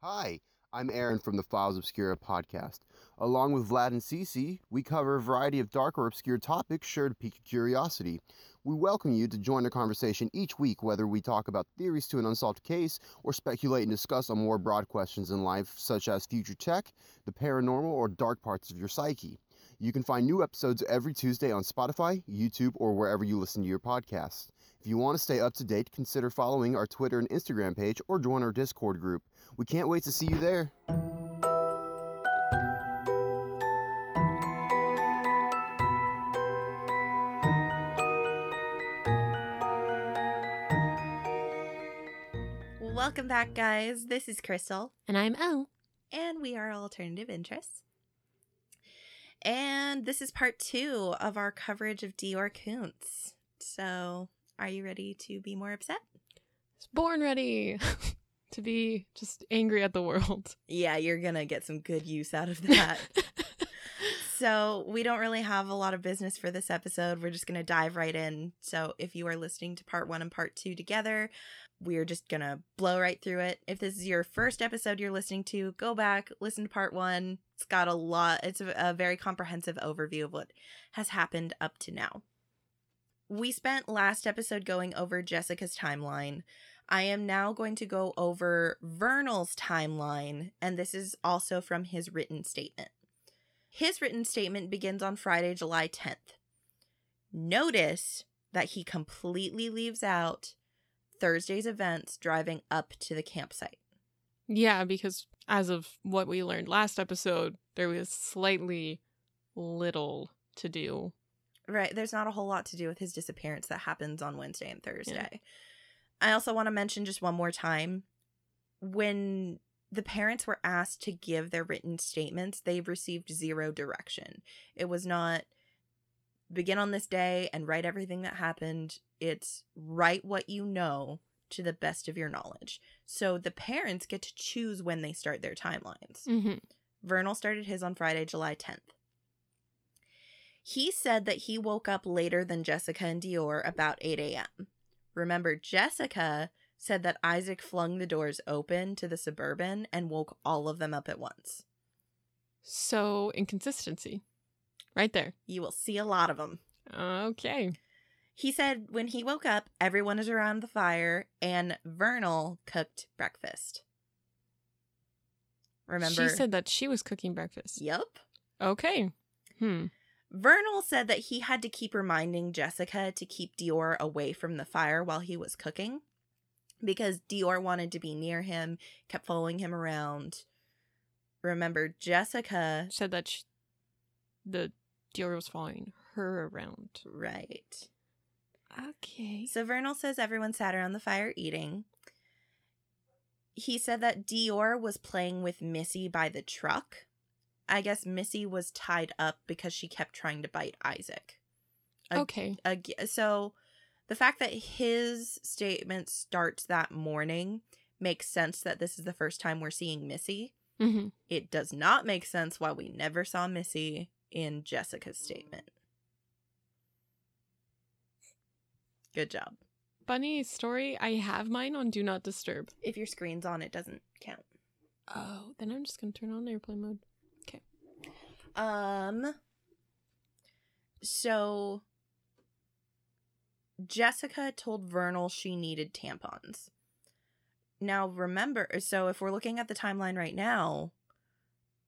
Hi, I'm Aaron from the Files Obscura podcast. Along with Vlad and Cece, we cover a variety of dark or obscure topics sure to pique your curiosity. We welcome you to join the conversation each week, whether we talk about theories to an unsolved case or speculate and discuss on more broad questions in life, such as future tech, the paranormal, or dark parts of your psyche. You can find new episodes every Tuesday on Spotify, YouTube, or wherever you listen to your podcasts. If you want to stay up to date, consider following our Twitter and Instagram page or join our Discord group. We can't wait to see you there. Welcome back, guys. This is Crystal, And I'm Elle. and we are Alternative Interests. And this is part two of our coverage of DeOrr Kunz. So, are you ready to be more upset? It's born ready to be just angry at the world. Yeah, you're gonna get some good use out of that. so, we don't really have a lot of business for this episode. We're just gonna dive right in. So, if you are listening to part one and part two together, we're just gonna blow right through it. If this is your first episode you're listening to, go back, listen to part one. It's got a lot, it's a, a very comprehensive overview of what has happened up to now. We spent last episode going over Jessica's timeline. I am now going to go over Vernal's timeline, and this is also from his written statement. His written statement begins on Friday, July 10th. Notice that he completely leaves out Thursday's events driving up to the campsite. Yeah, because as of what we learned last episode, there was slightly little to do. Right, there's not a whole lot to do with his disappearance that happens on Wednesday and Thursday. I also want to mention just one more time when the parents were asked to give their written statements, they received zero direction. It was not begin on this day and write everything that happened. It's write what you know to the best of your knowledge. So the parents get to choose when they start their timelines. Mm-hmm. Vernal started his on Friday, July 10th. He said that he woke up later than Jessica and DeOrr about 8 a.m. Remember, Jessica said that Isaac flung the doors open to the suburban and woke all of them up at once. So, inconsistency. Right there. You will see a lot of them. Okay. He said when he woke up, everyone is around the fire and Vernal cooked breakfast. Remember? She said that she was cooking breakfast. Yep. Okay. Hmm. Vernal said that he had to keep reminding Jessica to keep DeOrr away from the fire while he was cooking because DeOrr wanted to be near him, kept following him around. Remember, Jessica. Said that sh the DeOrr was following her around. Right. Okay. So Vernal says everyone sat around the fire eating. He said that DeOrr was playing with Missy by the truck. I guess Missy was tied up because she kept trying to bite Isaac. Ag- Okay. ag- so the fact that his statement starts that morning makes sense that this is the first time we're seeing Missy. Mm-hmm. It does not make sense why we never saw Missy in Jessica's statement. Good job. Bunny story. I have mine on Do Not Disturb. If your screen's on, it doesn't count. Oh, then I'm just gonna turn on airplane mode. Um so Jessica told Vernal she needed tampons. Now remember, so if we're looking at the timeline right now,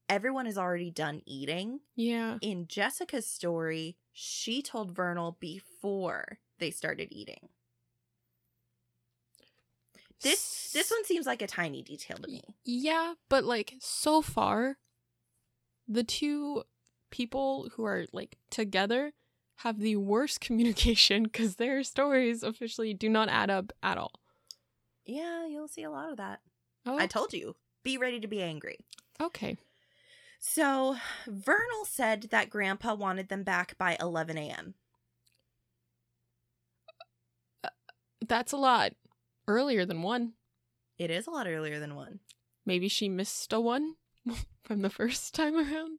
everyone is already done eating. Yeah. In Jessica's story, she told Vernal before they started eating. This this one seems like a tiny detail to me. Yeah, but like so far, the two people who are like together have the worst communication because their stories officially do not add up at all. Yeah, you'll see a lot of that. Oh, I told you. Be ready to be angry. okay. So, Vernal said that Grandpa wanted them back by 11 a.m. Uh, that's a lot earlier than one. It is a lot earlier than one. Maybe she missed a one from the first time around.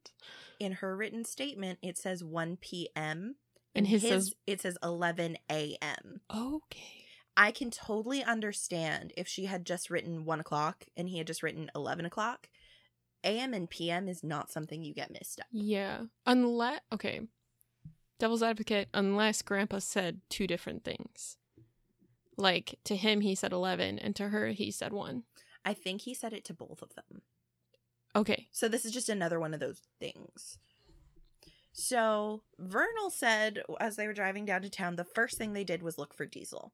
In her written statement, it says 1 p.m. And In his says- it says 11 a.m. Okay. I can totally understand if she had just written one o'clock and he had just written 11 o'clock. AM and PM is not something you get missed up. Yeah. Unless okay. Devil's advocate, unless grandpa said two different things. Like to him he said 11 and to her he said 1. I think he said it to both of them. Okay. So this is just another one of those things. So Vernal said as they were driving down to town, the first thing they did was look for diesel.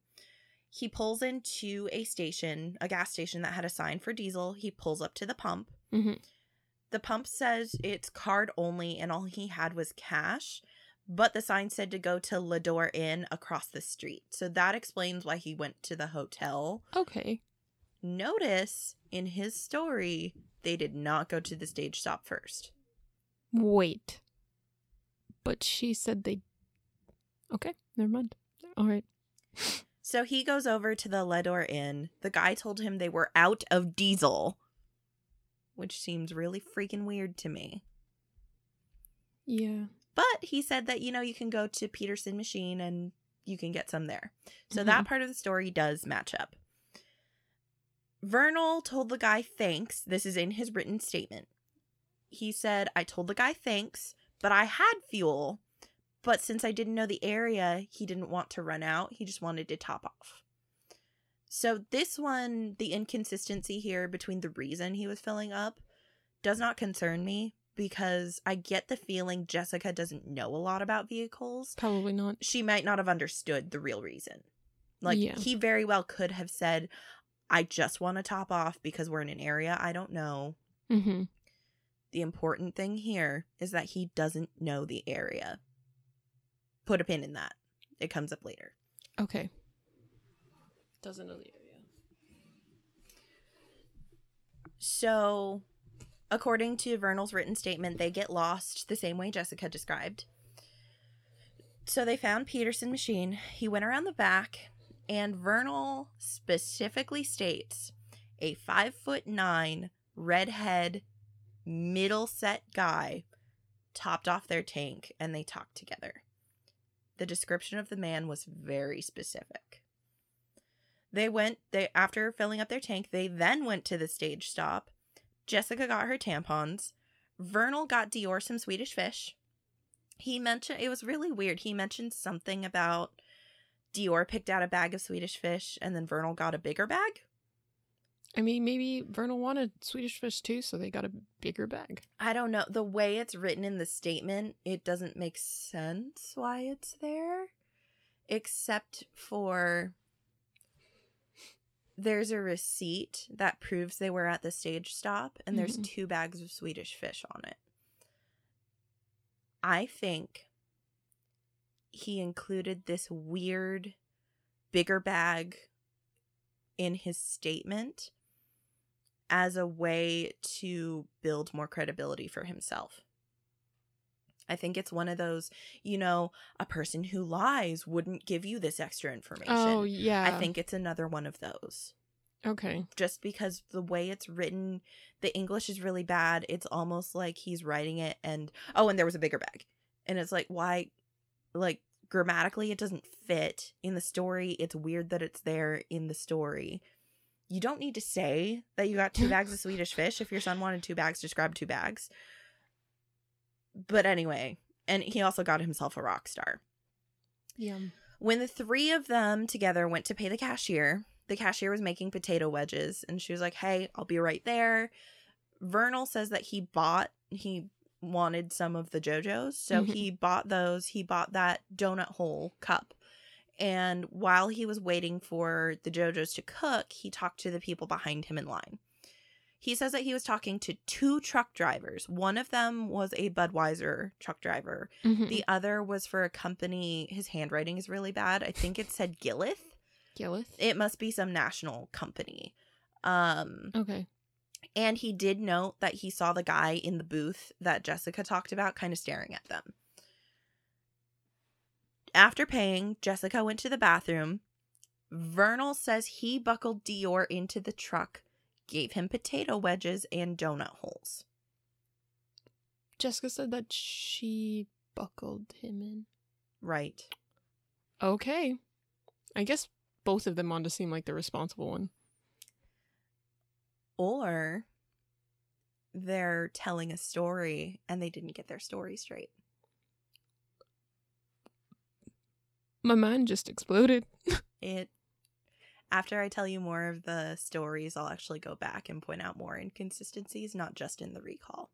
He pulls into a station, a gas station that had a sign for diesel. He pulls up to the pump. Mhm. The pump says it's card only and all he had was cash, but the sign said to go to Leadore Inn across the street. So that explains why he went to the hotel. Okay. Notice in his story, they did not go to the stage stop first. Wait. But she said they Okay, never mind. All right. So he goes over to the Leadore Inn. The guy told him they were out of diesel, which seems really freaking weird to me. Yeah. But he said that, you know, you can go to Peterson Machine and you can get some there. So that mm-hmm. part of the story does match up. Vernal told the guy thanks. This is in his written statement. He said, I told the guy thanks, but I had fuel. But since I didn't know the area, he didn't want to run out. He just wanted to top off. So, this one, the inconsistency here between the reason he was filling up does not concern me because I get the feeling Jessica doesn't know a lot about vehicles Probably not. she might not have understood the real reason. Like Yeah. he very well could have said, I just want to top off because we're in an area I don't know. Mm-hmm. The important thing here is that he doesn't know the area. Put a pin in that. It comes up later. Okay. Doesn't know the area. So, according to Vernal's written statement, they get lost the same way Jessica described. So they found Peterson machine. He went around the back, and Vernal specifically states a five foot nine redhead middle set guy topped off their tank and they talked together. The description of the man was very specific. They went they after filling up their tank, they then went to the stage stop. Jessica got her tampons. Vernal got DeOrr some Swedish fish. He mentioned it was really weird. He mentioned something about DeOrr picked out a bag of Swedish fish and then Vernal got a bigger bag. I mean, maybe Vernal wanted Swedish fish too, so they got a bigger bag. I don't know. The way it's written in the statement, it doesn't make sense why it's there. Except for there's a receipt that proves they were at the stage stop and there's Mhm. two bags of Swedish fish on it. I think he included this weird bigger bag in his statement as a way to build more credibility for himself. I think it's one of those, you know, a person who lies wouldn't give you this extra information. Oh yeah. I think it's another one of those. Okay. Just because the way it's written, the English is really bad. It's almost like he's writing it and oh, and there was a bigger bag. And it's like, why like grammatically it doesn't fit in the story. It's weird that it's there in the story. You don't need to say that you got two bags of Swedish fish. If your son wanted two bags, just grab two bags. But anyway, and he also got himself a rock star. Yum. When the three of them together went to pay the cashier, the cashier was making potato wedges and she was like, Hey, I'll be right there. Vernal says that he bought, he wanted some of the JoJo's. So Mhm. he bought those. He bought that donut hole cup. And while he was waiting for the JoJo's to cook, he talked to the people behind him in line. He says that he was talking to two truck drivers. One of them was a Budweiser truck driver. Mhm. The other was for a company. His handwriting is really bad. I think it said Gillith. Gillith. It must be some national company. Um, okay. And he did note that he saw the guy in the booth that Jessica talked about kind of staring at them. After paying, Jessica went to the bathroom. Vernal says he buckled DeOrr into the truck, gave him potato wedges and donut holes. Jessica said that she buckled him in. Right. Okay. I guess both of them want to seem like the responsible one. Or they're telling a story and they didn't get their story straight. My mind just exploded. It after I tell you more of the stories, I'll actually go back and point out more inconsistencies, not just in the recall.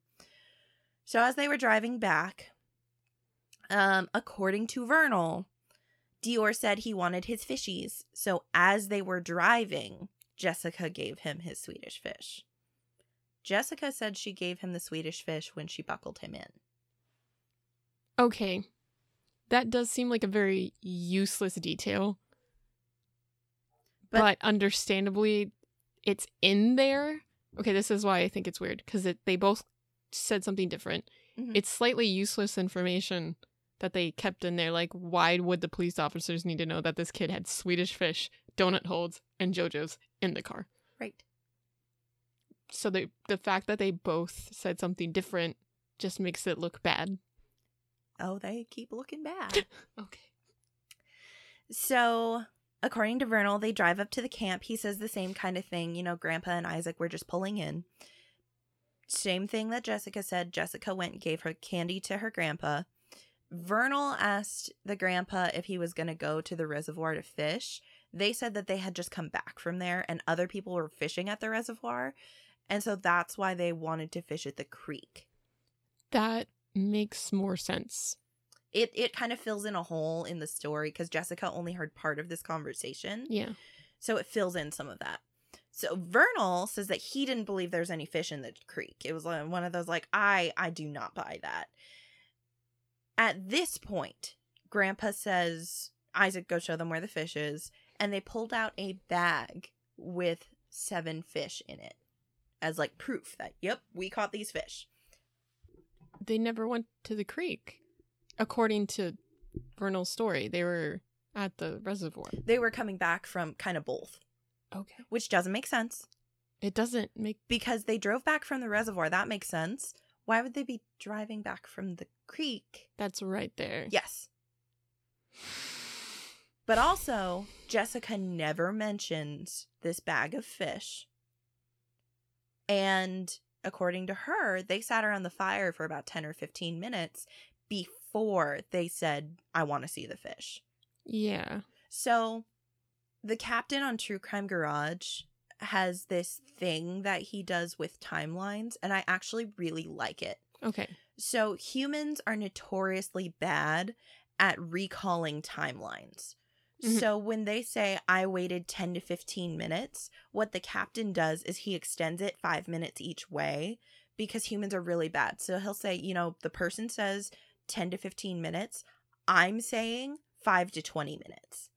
So as they were driving back, um, according to Vernal, DeOrr said he wanted his fishies. So as they were driving, Jessica gave him his Swedish fish. Jessica said she gave him the Swedish fish when she buckled him in. Okay. That does seem like a very useless detail. But, But- understandably, it's in there. Okay, this is why I think it's weird because it, they both said something different. Mhm. It's slightly useless information that they kept in there. Like, why would the police officers need to know that this kid had Swedish fish, donut holes, and JoJo's in the car? Right. So the the fact that they both said something different just makes it look bad. Oh, they keep looking bad. Okay. So, according to Vernal, they drive up to the camp. He says the same kind of thing. You know, Grandpa and Isaac were just pulling in. Same thing that Jessica said. Jessica went and gave her candy to her grandpa. Vernal asked the grandpa if he was going to go to the reservoir to fish. They said that they had just come back from there and other people were fishing at the reservoir. And so that's why they wanted to fish at the creek. That makes more sense. It it kind of fills in a hole in the story because Jessica only heard part of this conversation. Yeah. So it fills in some of that. So Vernal says that he didn't believe there's any fish in the creek. It was uh, one of those like I I do not buy that. At this point, Grandpa says Isaac go show them where the fish is, and they pulled out a bag with seven fish in it as like proof that yep we caught these fish. They never went to the creek. According to Vernal's story, they were at the reservoir. They were coming back from kind of both, Okay. which doesn't make sense. It doesn't make because they drove back from the reservoir. That makes sense. Why would they be driving back from the creek? that's right there. Yes. But also, Jessica never mentions this bag of fish. And according to her, they sat around the fire for about 10 or 15 minutes before they said, I want to see the fish. Yeah. So, the captain on True Crime Garage has this thing that he does with timelines, and I actually really like it. Okay. So, humans are notoriously bad at recalling timelines. Mhm. So, when they say, I waited 10 to 15 minutes, what the captain does is he extends it five minutes each way because humans are really bad. So, he'll say, you know, the person says 10 to 15 minutes. I'm saying 5 to 20 minutes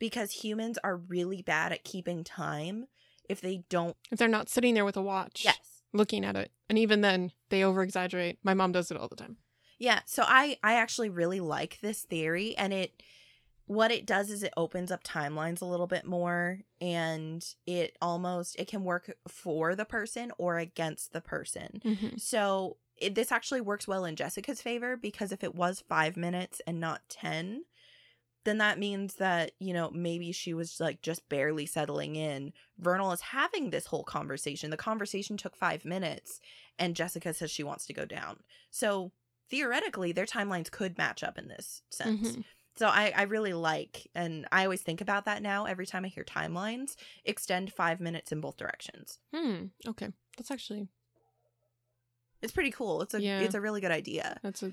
because humans are really bad at keeping time if they don't. If they're not sitting there with a watch Yes. looking at it. And even then, they over exaggerate. My mom does it all the time. Yeah, so I I actually really like this theory and it what it does is it opens up timelines a little bit more and it almost it can work for the person or against the person. Mm-hmm. So it, this actually works well in Jessica's favor because if it was 5 minutes and not 10 then that means that, you know, maybe she was like just barely settling in. Vernal is having this whole conversation. The conversation took 5 minutes and Jessica says she wants to go down. So theoretically their timelines could match up in this sense. Mhm. So I, I really like and I always think about that now every time I hear timelines extend five minutes in both directions. Hmm. Okay. That's actually It's pretty cool. It's a Yeah. it's a really good idea. that's a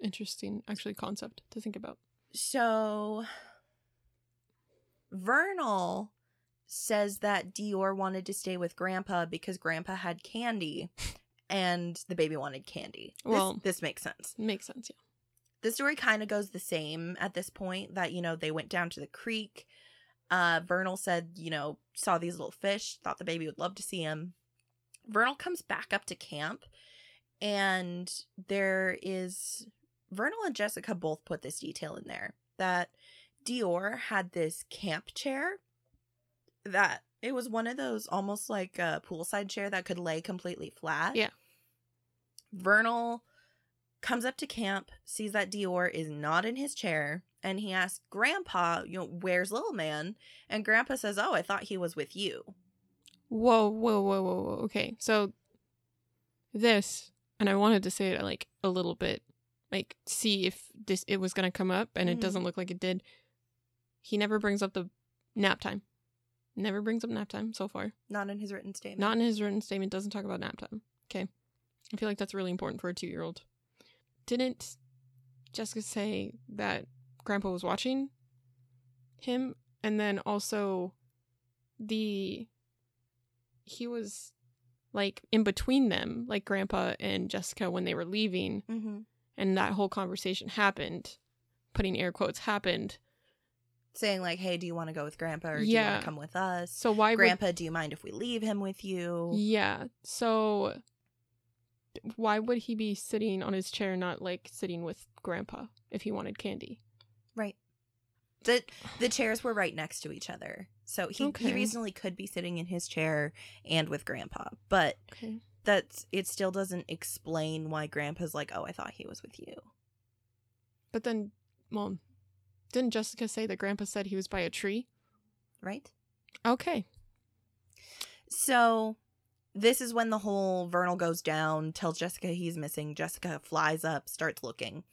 interesting actually concept to think about. So Vernal says that DeOrr wanted to stay with Grandpa because Grandpa had candy and the baby wanted candy. This- Well- this makes sense. Makes sense, yeah. the story kind of goes the same at this point that you know they went down to the creek uh vernal said you know saw these little fish thought the baby would love to see him vernal comes back up to camp and there is vernal and jessica both put this detail in there that deorr had this camp chair that it was one of those almost like a poolside chair that could lay completely flat Yeah. vernal comes up to camp, sees that DeOrr is not in his chair, and he asks Grandpa, you know, where's little man? And Grandpa says, Oh, I thought he was with you. Whoa, whoa, whoa, whoa, whoa. Okay, so this, and I wanted to say it like a little bit, like see if this it was gonna come up, and it Mhm. doesn't look like it did. He never brings up the nap time. Never brings up nap time so far. Not in his written statement. Not in his written statement. Doesn't talk about nap time. Okay, I feel like that's really important for a two-year-old. Didn't Jessica say that Grandpa was watching him, and then also the he was like in between them, like Grandpa and Jessica when they were leaving, mm-hmm. And that whole conversation happened. Putting air quotes happened. Saying, like, hey, do you want to go with Grandpa or do you want to come with us? So why would Grandpa, do you mind if we leave him with you? Yeah. So why would he be sitting on his chair, not like sitting with Grandpa if he wanted candy? Right. The the chairs were right next to each other. So he, he reasonably could be sitting in his chair and with grandpa. But Okay. That's it still doesn't explain why grandpa's like, "Oh, I thought he was with you." But then, well, didn't Jessica say that Grandpa said he was by a tree? Right? Okay. So this is when the whole Vernal goes down, tells Jessica he's missing. Jessica flies up, starts looking.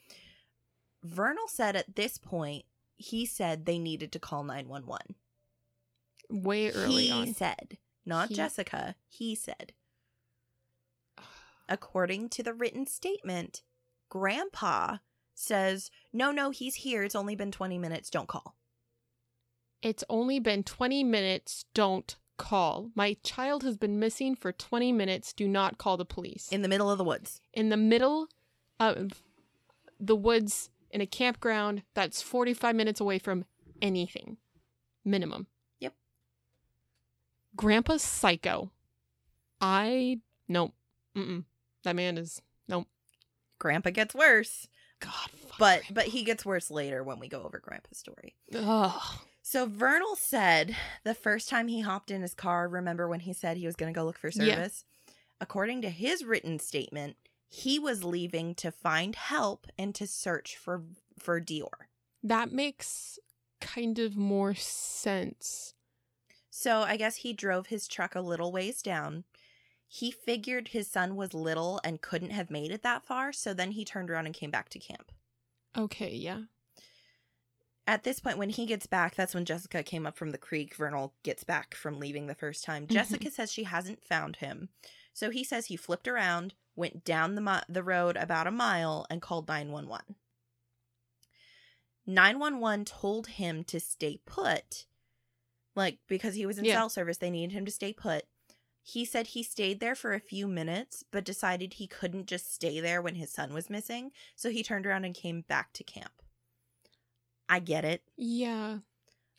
Vernal said at this point, he said they needed to call 911. Way early he on. said, not He- Jessica, he said. According to the written statement, Grandpa says, No, no, he's here. It's only been 20 minutes. Don't call. It's only been 20 minutes. Don't call. My child has been missing for 20 minutes. Do not call the police. In the middle of the woods. in the middle of the woods in a campground that's 45 minutes away from anything minimum Yep. grandpa's psycho i nope Mm-mm. That man is nope Grandpa gets worse. god fuck But Grandpa. but he gets worse later when we go over Grandpa's story. Ugh. So Vernal said the first time he hopped in his car, remember when he said he was going to go look for Yeah. service? According to his written statement, he was leaving to find help and to search for for DeOrr. that makes kind of more sense So I guess he drove his truck a little ways down. He figured his son was little and couldn't have made it that far, so then he turned around and came back to camp. okay yeah At this point, when he gets back, that's when Jessica came up from the creek. Vernal gets back from leaving the first time. Mhm. Jessica says she hasn't found him. So he says he flipped around, went down the, mi- the road about a mile, and called 911. 911 told him to stay put. Like, because he was in Yeah. cell service, they needed him to stay put. He said he stayed there for a few minutes, but decided he couldn't just stay there when his son was missing. So he turned around and came back to camp. I get it. yeah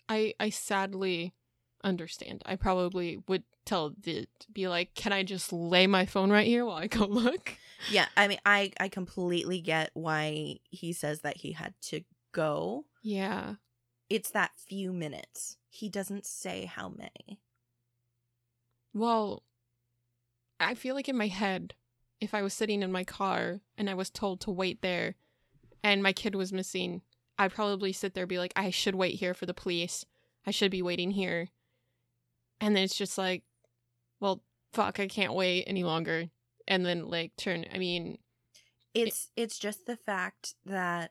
i i sadly understand i probably would tell the be like can i just lay my phone right here while i go look Yeah, I mean, I I completely get why he says that he had to go. yeah It's that few minutes. He doesn't say how many. Well, I feel like in my head, if I was sitting in my car and I was told to wait there and my kid was missing, I'd probably sit there be like, I should wait here for the police. I should be waiting here. And then it's just like, well, fuck, I can't wait any longer. And then like turn, I mean, It's it's just the fact that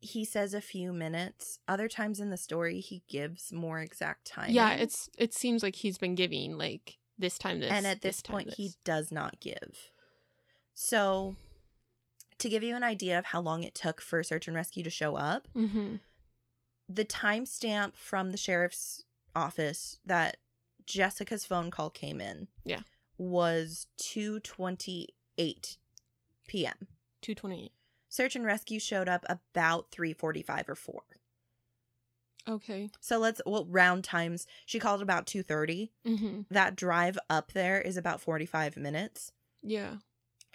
he says a few minutes. Other times in the story, he gives more exact time. yeah, it's it seems like he's been giving like this time this. and at this, time point, he this. does not give. So, to give you an idea of how long it took for search and rescue to show up, Mhm. the timestamp from the sheriff's office that Jessica's phone call came in Yeah. was 2:28 p.m. 228. Search and rescue showed up about 3:45 or 4. Okay. So let's well round times. She called about 2:30. Mm-hmm. That drive up there is about 45 minutes Yeah.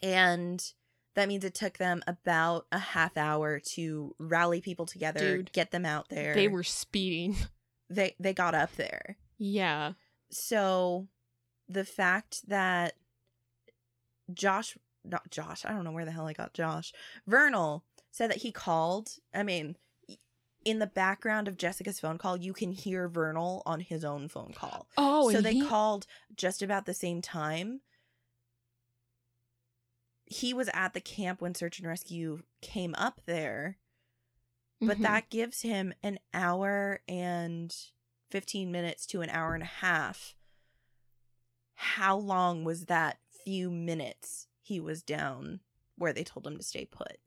and that means it took them about a half hour to rally people together, Dude. get them out there. They were speeding. they they got up there. yeah. So the fact that Josh, not Josh, I don't know where the hell I got Josh, Vernal said that he called. I mean, in the background of Jessica's phone call, you can hear Vernal on his own phone call. Oh, so they he- called just about the same time. He was at the camp when search and rescue came up there, but Mhm. that gives him an hour and 15 minutes to an hour and a half. How long was that few minutes he was down where they told him to stay put?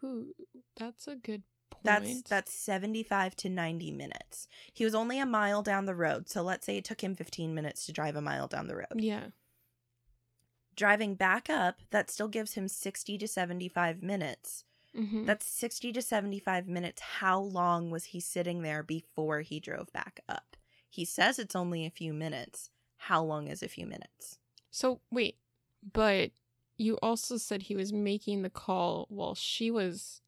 Who? That's a good point. That's that's 75 to 90 minutes. He was only a mile down the road, so let's say it took him 15 minutes to drive a mile down the road. yeah. Driving back up, that still gives him 60 to 75 minutes. hmm That's 60 to 75 minutes. How long was he sitting there before he drove back up? He says it's only a few minutes. How long is a few minutes? So wait, but you also said he was making the call while she was.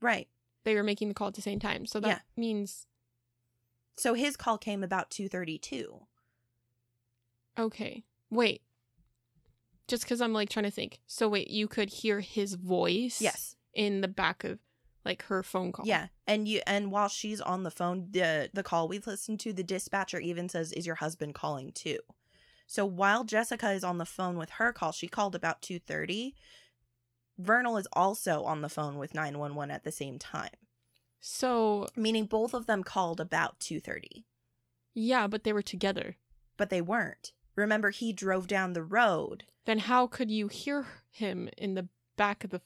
Right. They were making the call at the same time, so that Yeah. means So his call came about 232. okay. Wait, just because I'm like trying to think. So wait, you could hear his voice. Yes. In the back of like her phone call. Yeah, and you and while she's on the phone, the the call we've listened to, the dispatcher even says, "Is your husband calling too?" So while Jessica is on the phone with her call, she called about two thirty. Vernal is also on the phone with nine one one at the same time, So meaning both of them called about two thirty, yeah, but they were together. but they weren't. Remember, he drove down the road Then how could you hear him in the back of the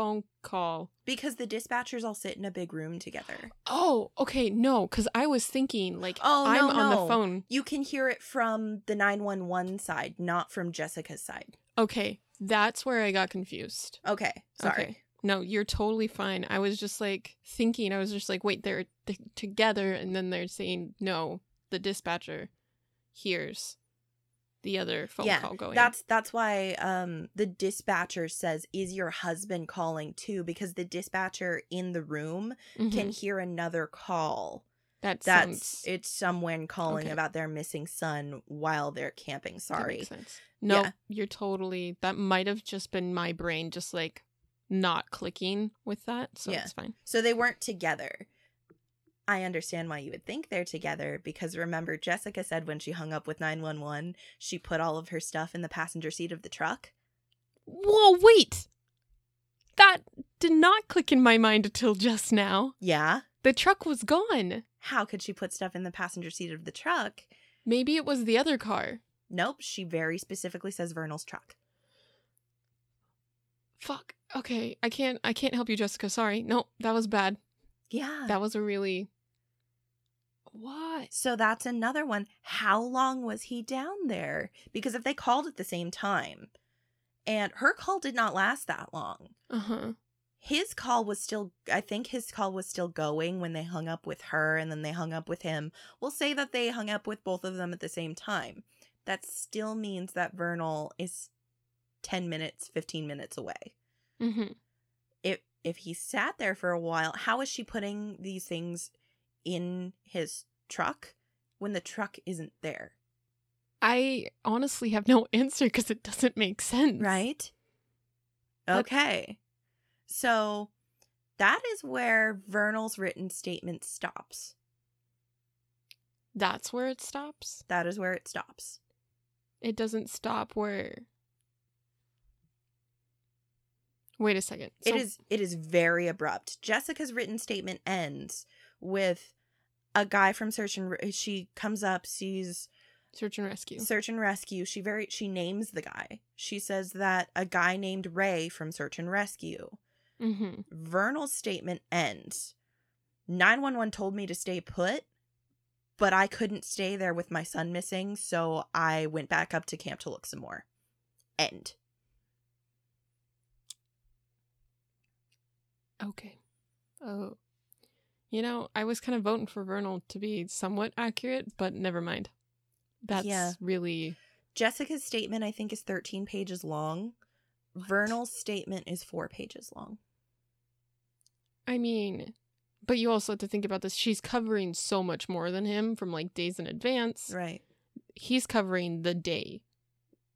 phone call? because the dispatchers all sit in a big room together. Oh, okay, no, because I was thinking like Oh, I'm no, on no. the phone. You can hear it from the nine one one side, not from Jessica's side. Okay, that's where I got confused. Okay, sorry. Okay. No, you're totally fine. I was just like thinking. I was just like, wait, they're th- together, and then they're saying no. The dispatcher hears the other phone yeah, call going. That's that's why um the dispatcher says, "Is your husband calling too?" Because the dispatcher in the room Mhm. can hear another call. that That's sounds it's someone calling Okay. about their missing son while they're camping. Sorry. No, Yeah. you're totally. That might have just been my brain, just like not clicking with that. So Yeah. it's fine. So they weren't together. I understand why you would think they're together because remember Jessica said when she hung up with 911, she put all of her stuff in the passenger seat of the truck. Whoa, wait. That did not click in my mind until just now. Yeah. The truck was gone. How could she put stuff in the passenger seat of the truck? Maybe it was the other car. Nope, she very specifically says Vernal's truck. Fuck. Okay, I can't. I can't help you, Jessica. Sorry. No, that was bad. Yeah. That was a really. What? so that's another one. How long was he down there? Because if they called at the same time, and her call did not last that long. Uh huh. His call was still, I think his call was still going when they hung up with her and then they hung up with him. We'll say that they hung up with both of them at the same time. That still means that Vernal is 10 minutes, 15 minutes away. Mm-hmm. if if he sat there for a while, how is she putting these things in his truck when the truck isn't there? I honestly have no answer because it doesn't make sense. Right? But- Okay. So that is where Vernal's written statement stops. That's where it stops. That is where it stops. It doesn't stop where. Wait a second. it So- is it is very abrupt. Jessica's written statement ends with a guy from search and Re- she comes up, sees search and rescue. search and rescue she very she names the guy she says that a guy named ray from search and rescue Mm-hmm. vernal's statement ends 911 told me to stay put but i couldn't stay there with my son missing so i went back up to camp to look some more end Okay. Oh. You know, I was kind of voting for Vernal to be somewhat accurate, but never mind. That's Yeah. really jessica's statement i think is 13 pages long vernal's statement is four pages long I mean, but you also have to think about this. She's covering so much more than him from like days in advance. right He's covering the day,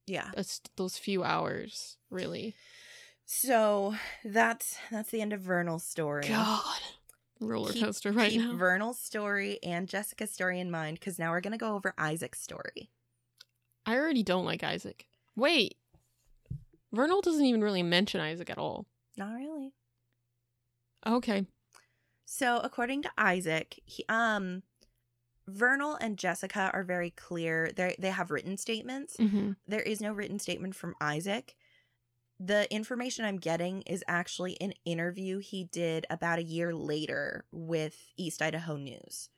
yeah That's those few hours, really. So that's that's the end of Vernal's story. God. Roller Keep- coaster right Keep now. Vernal's story and Jessica's story in mind because now we're gonna go over Isaac's story. I already don't like Isaac. Wait. Vernal doesn't even really mention Isaac at all. Not really. Okay. So according to Isaac, he, um, Vernal and Jessica are very clear. They they have written statements. hmm There is no written statement from Isaac. The information I'm getting is actually an interview he did about a year later with East Idaho News.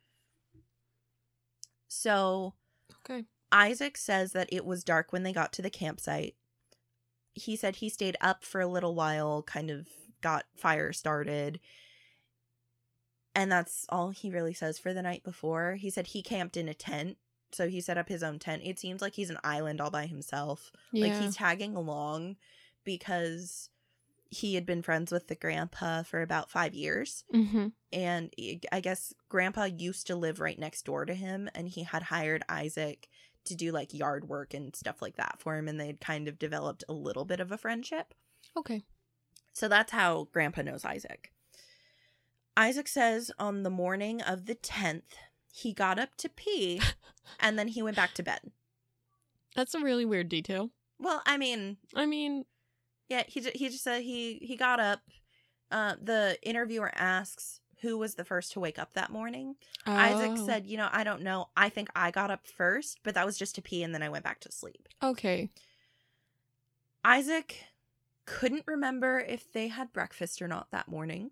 So Okay. Isaac says that it was dark when they got to the campsite. He said he stayed up for a little while, kind of got fire started. And that's all he really says for the night before. He said he camped in a tent. So he set up his own tent. It seems like he's an island all by himself. Yeah. Like he's tagging along because he had been friends with the grandpa for about five years hmm and I- I guess grandpa used to live right next door to him and he had hired Isaac to do like yard work and stuff like that for him and they'd kind of developed a little bit of a friendship. Okay. So that's how grandpa knows Isaac. Isaac says on the morning of the 10th, he got up to pee and then he went back to bed. That's a really weird detail. Well, I mean, I mean, Yeah, he ju- he just said he he got up. Uh, the interviewer asks who was the first to wake up that morning. Isaac oh, said, "You know, I don't know. I think I got up first, but that was just to pee, and then I went back to sleep." Okay. Isaac couldn't remember if they had breakfast or not that morning.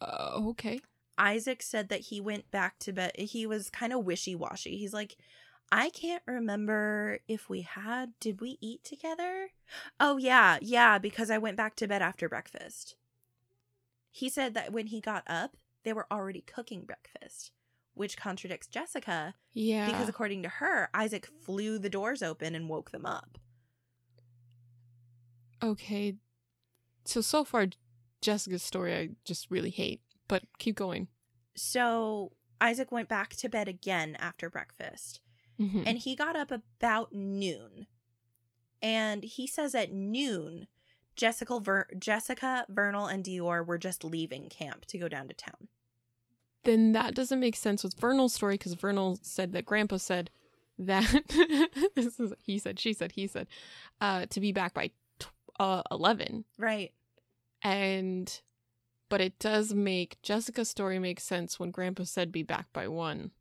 Uh, okay. Isaac said that he went back to bed. He was kind of wishy washy. He's like, I can't remember if we had. Did we eat together? Oh, yeah, yeah, because I went back to bed after breakfast. He said that when he got up, they were already cooking breakfast, which contradicts Jessica Yeah. because, according to her, Isaac flew the doors open and woke them up. okay. So so far, Jessica's story I just really hate. But keep going. So Isaac went back to bed again after breakfast. Hmm and he got up about noon. And he says at noon, Jessica, Ver- Jessica, Vernal, and DeOrr were just leaving camp to go down to town. then that doesn't make sense with Vernal's story because Vernal said that Grandpa said that this is he said, she said, he said, uh, to be back by tw- uh, eleven, Right. and but it does make Jessica's story make sense when Grandpa said be back by one.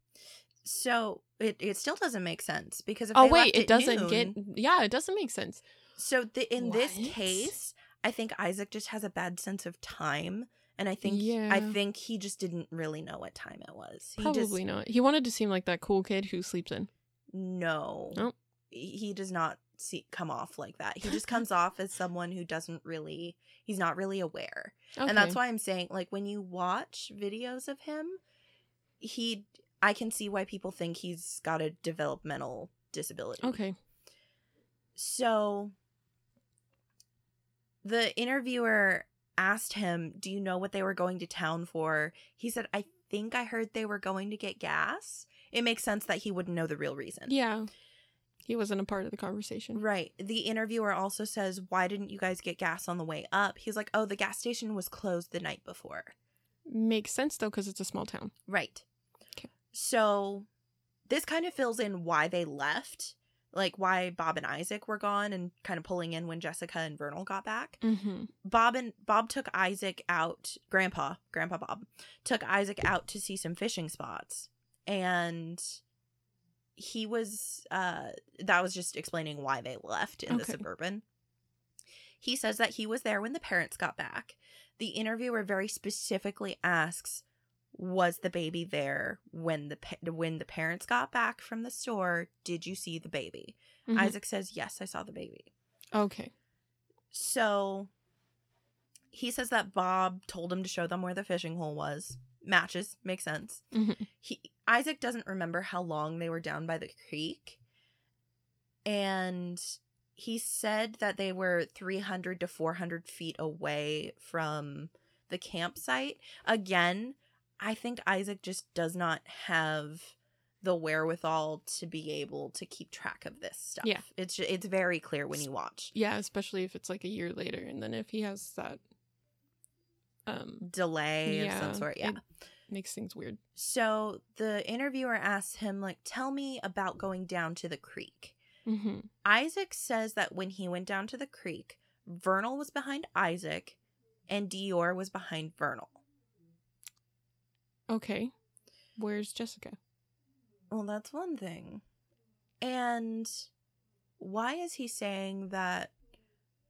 So it, it still doesn't make sense because if oh wait, it doesn't noon- get yeah, it doesn't make sense. So the, in this case, I think Isaac just has a bad sense of time, and I think yeah. I think he just didn't really know what time it was. He Probably just, not. He wanted to seem like that cool kid who sleeps in. No. Nope. He he does not see come off like that. He just comes off as someone who doesn't really he's not really aware. And that's why I'm saying like when you watch videos of him, he I can see why people think he's got a developmental disability. Okay. So the interviewer asked him, "Do you know what they were going to town for?" He said, "I think I heard they were going to get gas." It makes sense that he wouldn't know the real reason. Yeah. He wasn't a part of the conversation. Right. The interviewer also says, Why didn't you guys get gas on the way up? He's like, Oh, the gas station was closed the night before. Makes sense though because it's a small town. Right. Okay. So this kind of fills in why they left, like why Bob and Isaac were gone and kind of pulling in when Jessica and Vernal got back. Mm-hmm. Bob and Bob took Isaac out, Grandpa, Grandpa Bob, took Isaac out to see some fishing spots. And he was uh that was just explaining why they left in the suburban. He says that he was there when the parents got back. The interviewer very specifically asks was the baby there when the when the parents got back from the store? Did you see the baby? Mhm. Isaac says, "Yes, I saw the baby." Okay. So he says that Bob told him to show them where the fishing hole was. Matches, makes sense. Mhm. He Isaac doesn't remember how long they were down by the creek. And he said that they were 300 to 400 feet away from the campsite. Again, I think Isaac just does not have the wherewithal to be able to keep track of this stuff. Yeah. It's ju- it's very clear when you watch. Yeah, especially if it's like a year later, and then if he has that, um, Delay of some sort. Yeah. makes things weird. So the interviewer asks him, like, tell me about going down to the creek. Mm-hmm. Isaac says that when he went down to the creek, Vernal was behind Isaac and DeOrr was behind Vernal. Okay, where's Jessica? Well, that's one thing. And why is he saying that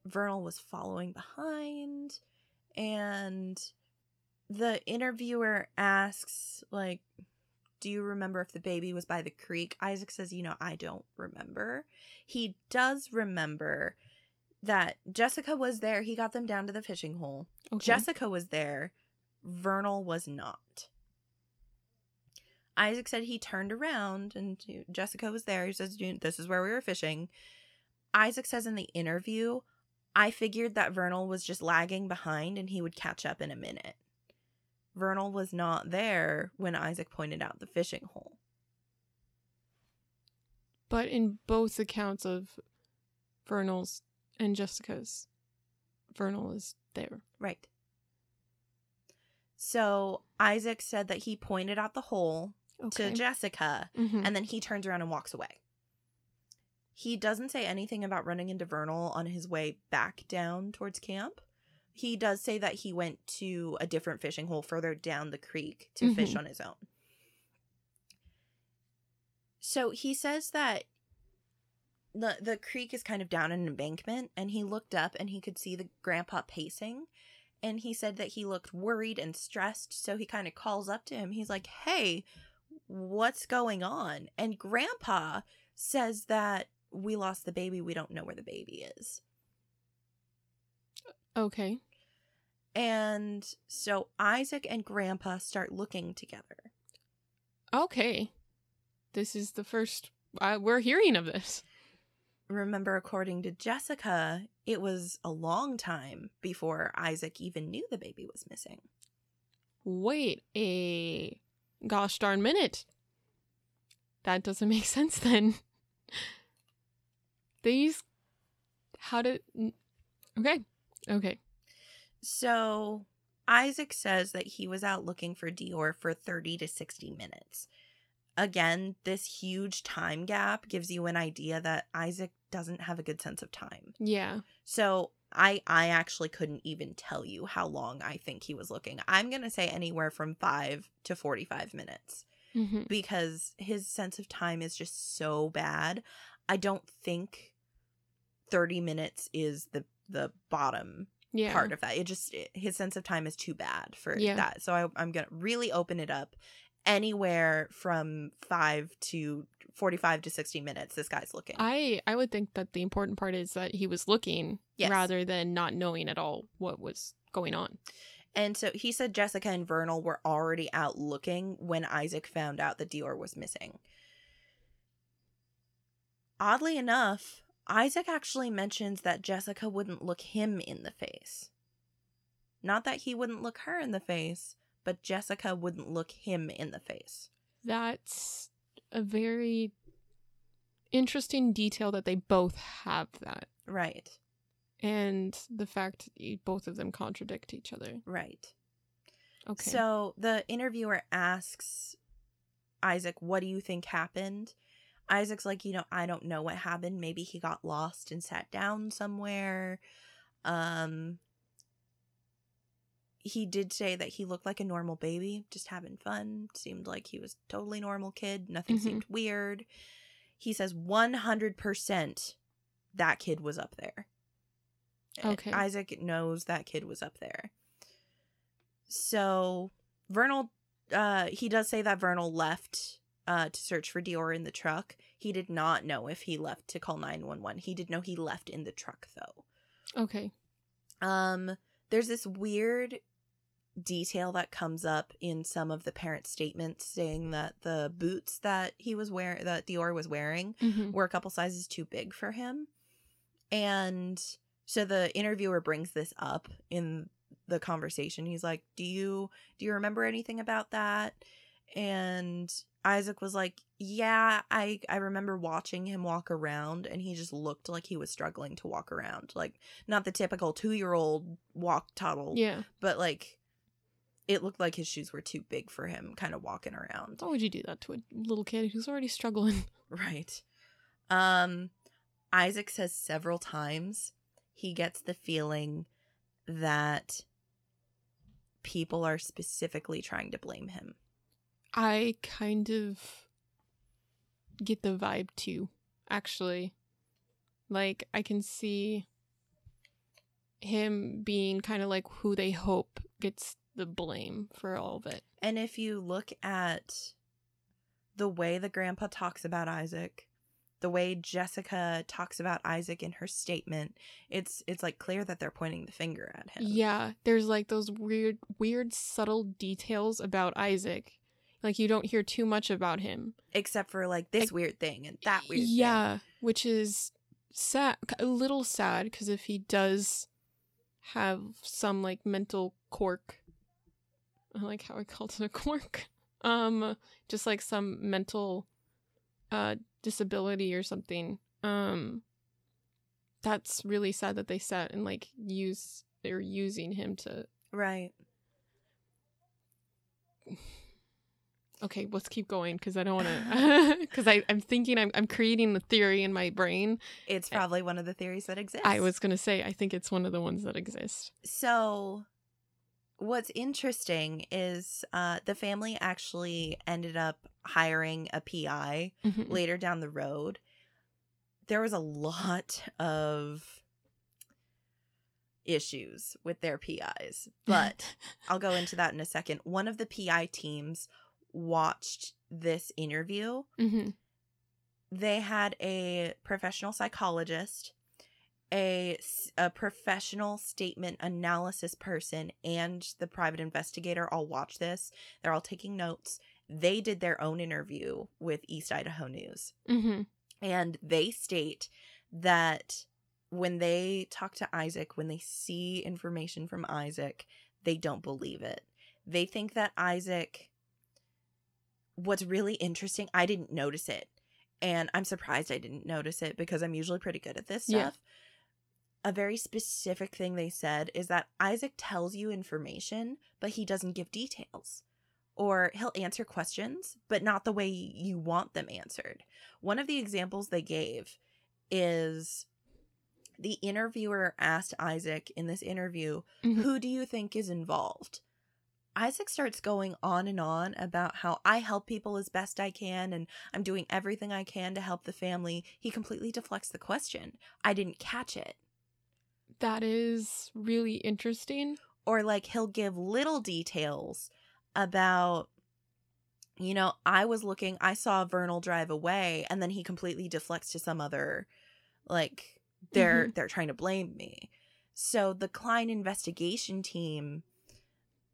Vernal was following behind? And the interviewer asks, like, do you remember if the baby was by the creek? Isaac says, you know, I don't remember. He does remember that Jessica was there. He got them down to the fishing hole. Okay. Jessica was there. Vernal was not. Isaac said he turned around and Jessica was there. He says, This is where we were fishing. Isaac says in the interview, I figured that Vernal was just lagging behind and he would catch up in a minute. Vernal was not there when Isaac pointed out the fishing hole. But in both accounts of Vernal's and Jessica's, Vernal is there. Right. So Isaac said that he pointed out the hole Okay. to Jessica Mhm. and then he turns around and walks away. He doesn't say anything about running into Vernal on his way back down towards camp. He does say that he went to a different fishing hole further down the creek to fish Mhm. on his own. So he says that the the creek is kind of down an embankment and he looked up and he could see the grandpa pacing and he said that he looked worried and stressed so he kind of calls up to him he's like hey what's going on and grandpa says that we lost the baby we don't know where the baby is okay. and so isaac and grandpa start looking together Okay. This is the first uh, we're hearing of this. remember according to jessica it was a long time before isaac even knew the baby was missing Wait a gosh darn minute. That doesn't make sense then. These how did Okay. Okay. So Isaac says that he was out looking for DeOrr for 30 to 60 minutes. Again, this huge time gap gives you an idea that Isaac doesn't have a good sense of time. Yeah. So I I actually couldn't even tell you how long I think he was looking. I'm going to say anywhere from 5 to 45 minutes hmm because his sense of time is just so bad. I don't think 30 minutes is the the bottom Yeah. part of that. It just it- his sense of time is too bad for Yeah. that. So I, I'm gonna really open it up anywhere from five to forty-five to sixty minutes. This guy's looking. I I would think that the important part is that he was looking Yes. rather than not knowing at all what was going on. and so he said Jessica and Vernal were already out looking when Isaac found out that DeOrr was missing. Oddly enough, Isaac actually mentions that Jessica wouldn't look him in the face. Not that he wouldn't look her in the face, but Jessica wouldn't look him in the face. That's a very interesting detail that they both have that. Right. And the fact both of them contradict each other. Right. Okay. So the interviewer asks Isaac, What do you think happened? Isaac's like, You know, I don't know what happened. Maybe he got lost and sat down somewhere. Um, he did say that he looked like a normal baby, just having fun. Seemed like he was totally normal kid. Nothing Mhm. seemed weird. He says 100% that kid was up there. Okay. Isaac knows that kid was up there. So Vernal, uh, he does say that Vernal left uh, to search for DeOrr in the truck. He did not know if he left to call 911. He did know he left in the truck though. okay. Um, there's this weird detail that comes up in some of the parent statements saying that the boots that he was wearing, that DeOrr was wearing, hmm were a couple sizes too big for him. And so the interviewer brings this up in the conversation. He's like, "Do you do you remember anything about that?" And Isaac was like, Yeah, I I remember watching him walk around and he just looked like he was struggling to walk around. Like not the typical 2-year-old walk toddle, Yeah. but like it looked like his shoes were too big for him kind of walking around. Why would you do that to a little kid who's already struggling? Right. Um Isaac says several times he gets the feeling that people are specifically trying to blame him. I kind of get the vibe too, actually. Like, I can see him being kind of like who they hope gets the blame for all of it. And if you look at the way the grandpa talks about Isaac, the way Jessica talks about Isaac in her statement, it's it's like clear that they're pointing the finger at him. Yeah, there's like those weird, weird, subtle details about Isaac. Like, you don't hear too much about him. Except for like this Like- weird thing and that weird thing. yeah which is sad a little sad because if he does have some like mental quirk i like how i called it a quirk um just like some mental uh disability or something um that's really sad that they sat and like use they're using him to Right. okay let's keep going because i don't want to because i'm thinking I'm, I'm creating the theory in my brain It's probably one of the theories that exist I was gonna say I think it's one of the ones that exist. So, what's interesting is uh, the family actually ended up hiring a PI Mhm. later down the road. There was a lot of issues with their PIs, but I'll go into that in a second. One of the PI teams watched this interview. Mhm. They had a professional psychologist, a, a professional statement analysis person, and the private investigator all watch this. They're all taking notes. They did their own interview with East Idaho News. Mhm. And they state that when they talk to Isaac, when they see information from Isaac, they don't believe it. They think that Isaac, what's really interesting, I didn't notice it. And I'm surprised I didn't notice it because I'm usually pretty good at this Yeah. A very specific thing they said is that Isaac tells you information, but he doesn't give details. Or he'll answer questions, but not the way you want them answered. One of the examples they gave is the interviewer asked Isaac in this interview, Mhm. Who do you think is involved? Isaac starts going on and on about how I help people as best I can and I'm doing everything I can to help the family. He completely deflects the question. I didn't catch it. That is really interesting. Or like he'll give little details about you know, I was looking, I saw Vernal drive away and then he completely deflects to some other like they're they're trying to blame me. So the Klein investigation team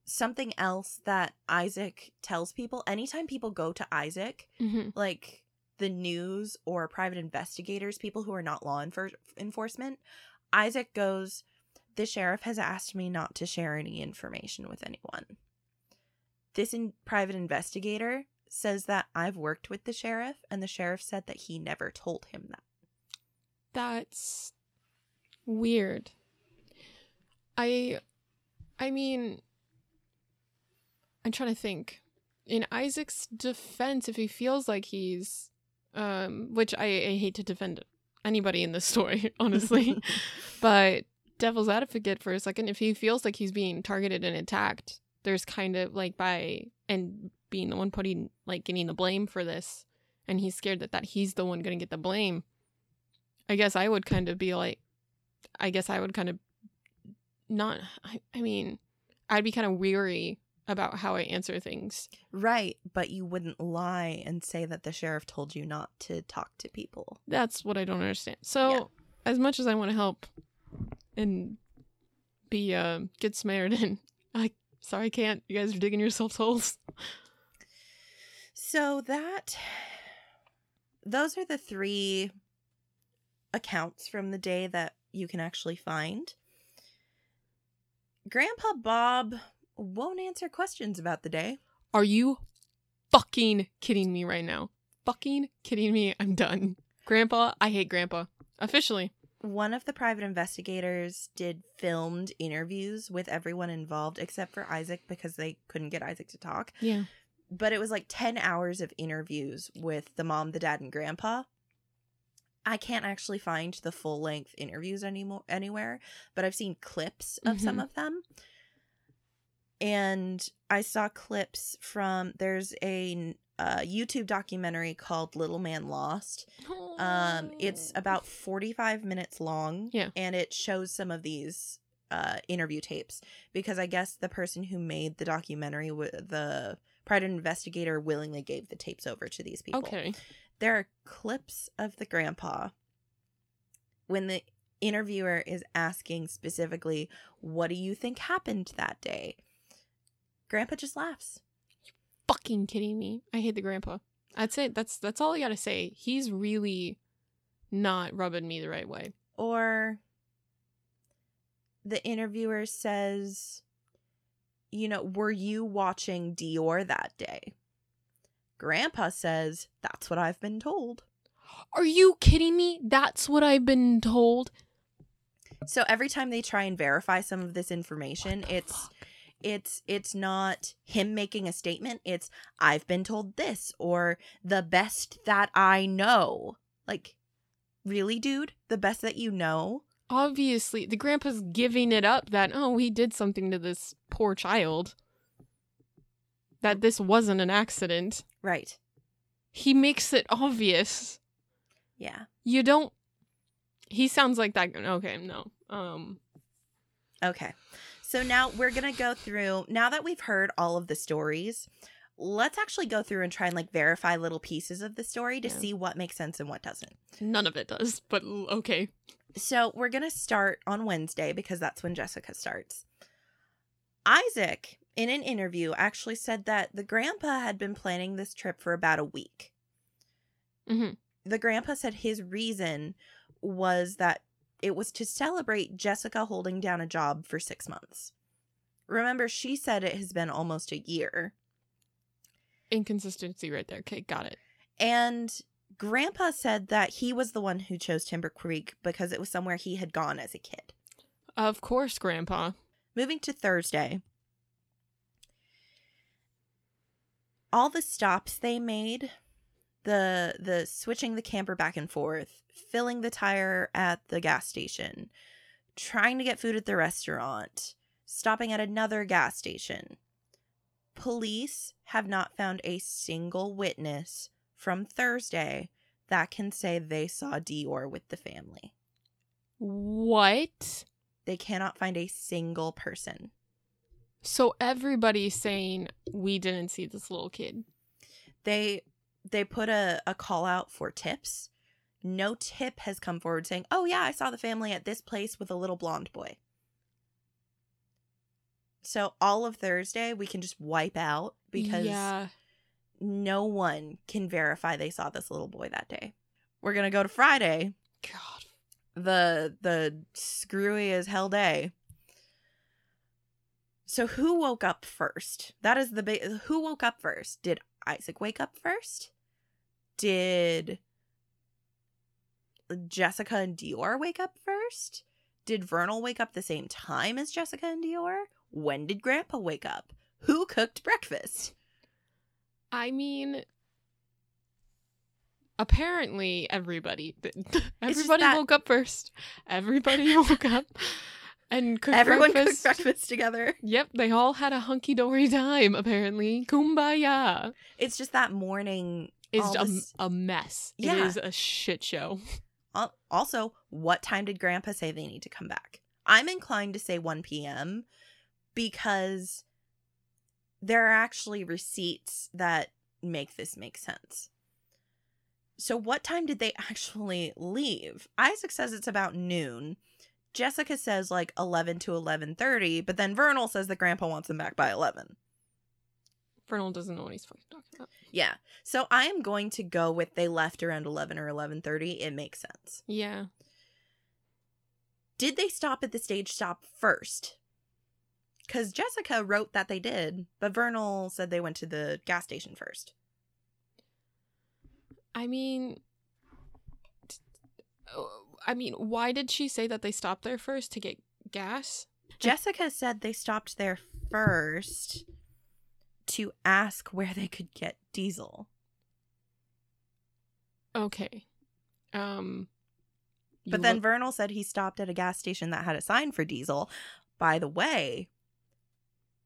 something else that Isaac tells people anytime people go to Isaac, Mhm. like the news or private investigators, people who are not law enfor- enforcement, Isaac goes, The sheriff has asked me not to share any information with anyone. This in- private investigator says that I've worked with the sheriff, and the sheriff said that he never told him that. That's weird. I I mean I'm trying to think. In Isaac's defense, if he feels like he's um which I, I hate to defend anybody in this story, honestly. but devil's advocate for a second, if he feels like he's being targeted and attacked, there's kind of like by and being the one putting like getting the blame for this, and he's scared that that he's the one going to get the blame. I guess I would kind of be like, I guess I would kind of not. I, I mean, I'd be kind of weary about how I answer things. Right, but you wouldn't lie and say that the sheriff told you not to talk to people. That's what I don't understand. So, Yeah. as much as I want to help and be a good Samaritan, I sorry I can't. You guys are digging yourselves holes. So that those are the three accounts from the day that you can actually find. Grandpa Bob won't answer questions about the day. Are you fucking kidding me right now? fucking kidding me? I'm done. Grandpa, I hate Grandpa. Officially. One of the private investigators did filmed interviews with everyone involved except for Isaac because they couldn't get Isaac to talk. Yeah. But it was like 10 hours of interviews with the mom, the dad, and grandpa. I can't actually find the full length interviews anymore anywhere, but I've seen clips of some Mhm. of them. And I saw clips from there's a uh, YouTube documentary called Little Man Lost. Um, it's about 45 minutes long. Yeah. And it shows some of these uh, interview tapes because I guess the person who made the documentary, w- the private investigator, willingly gave the tapes over to these people. Okay. There are clips of the grandpa when the interviewer is asking specifically, What do you think happened that day? Grandpa just laughs. You fucking kidding me. I hate the grandpa. That's it. That's that's all I gotta say. He's really not rubbing me the right way. Or the interviewer says, You know, were you watching DeOrr that day? Grandpa says, That's what I've been told. Are you kidding me? That's what I've been told. So every time they try and verify some of this information, it's fuck? It's it's not him making a statement it's i've been told this or the best that i know. Like really dude? The best that you know? Obviously the grandpa's giving it up that oh he did something to this poor child. That this wasn't an accident. Right. He makes it obvious. Yeah. You don't he sounds like that okay no um okay so now we're gonna go through now that we've heard all of the stories let's actually go through and try and like verify little pieces of the story to Yeah. see what makes sense and what doesn't none of it does but okay So we're going to start on Wednesday because that's when Jessica starts. Isaac, in an interview, actually said that the grandpa had been planning this trip for about a week. hmm The grandpa said his reason was that it was to celebrate Jessica holding down a job for six months. Remember, she said it has been almost a year. inconsistency right there okay got it And grandpa said that he was the one who chose Timber Creek because it was somewhere he had gone as a kid. of course grandpa Moving to Thursday. All the stops they made, the the switching the camper back and forth, filling the tire at the gas station, trying to get food at the restaurant, stopping at another gas station. Police have not found a single witness from Thursday that can say they saw DeOrr with the family. what They cannot find a single person. so everybody's saying we didn't see this little kid they they put a, a call out for tips. No tip has come forward saying oh yeah i saw the family at this place with a little blonde boy. So all of thursday we can just wipe out because yeah. no one can verify they saw this little boy that day. We're gonna go to friday. God. The the screwy as hell day. So who woke up first? That is the big who woke up first? Did isaac wake up first did jessica and deorr wake up first did vernal wake up the same time as jessica and deorr when did grandpa wake up who cooked breakfast I mean, apparently everybody everybody that- woke up first. Everybody woke up and cooked everyone breakfast. cooked breakfast together Yep, they all had a hunky dory time. Apparently, kumbaya it's just that morning is a, this- a mess. Yeah. It is a shit show. Also, what time did Grandpa say they need to come back? I'm inclined to say 1 p.m. because there are actually receipts that make this make sense. So, what time did they actually leave? Isaac says it's about noon. Jessica says like 11 to 11:30, but then Vernal says that Grandpa wants them back by 11. Vernal doesn't know what he's fucking talking about. Yeah. So I am going to go with they left around 11 or 11:30. It makes sense. Yeah. did they stop at the stage stop first? Because Jessica wrote that they did, but Vernal said they went to the gas station first. I mean, oh, I mean, why did she say that they stopped there first to get gas? Jessica said they stopped there first to ask where they could get diesel. Okay. Um. But then look- Vernal said he stopped at a gas station that had a sign for diesel. By the way,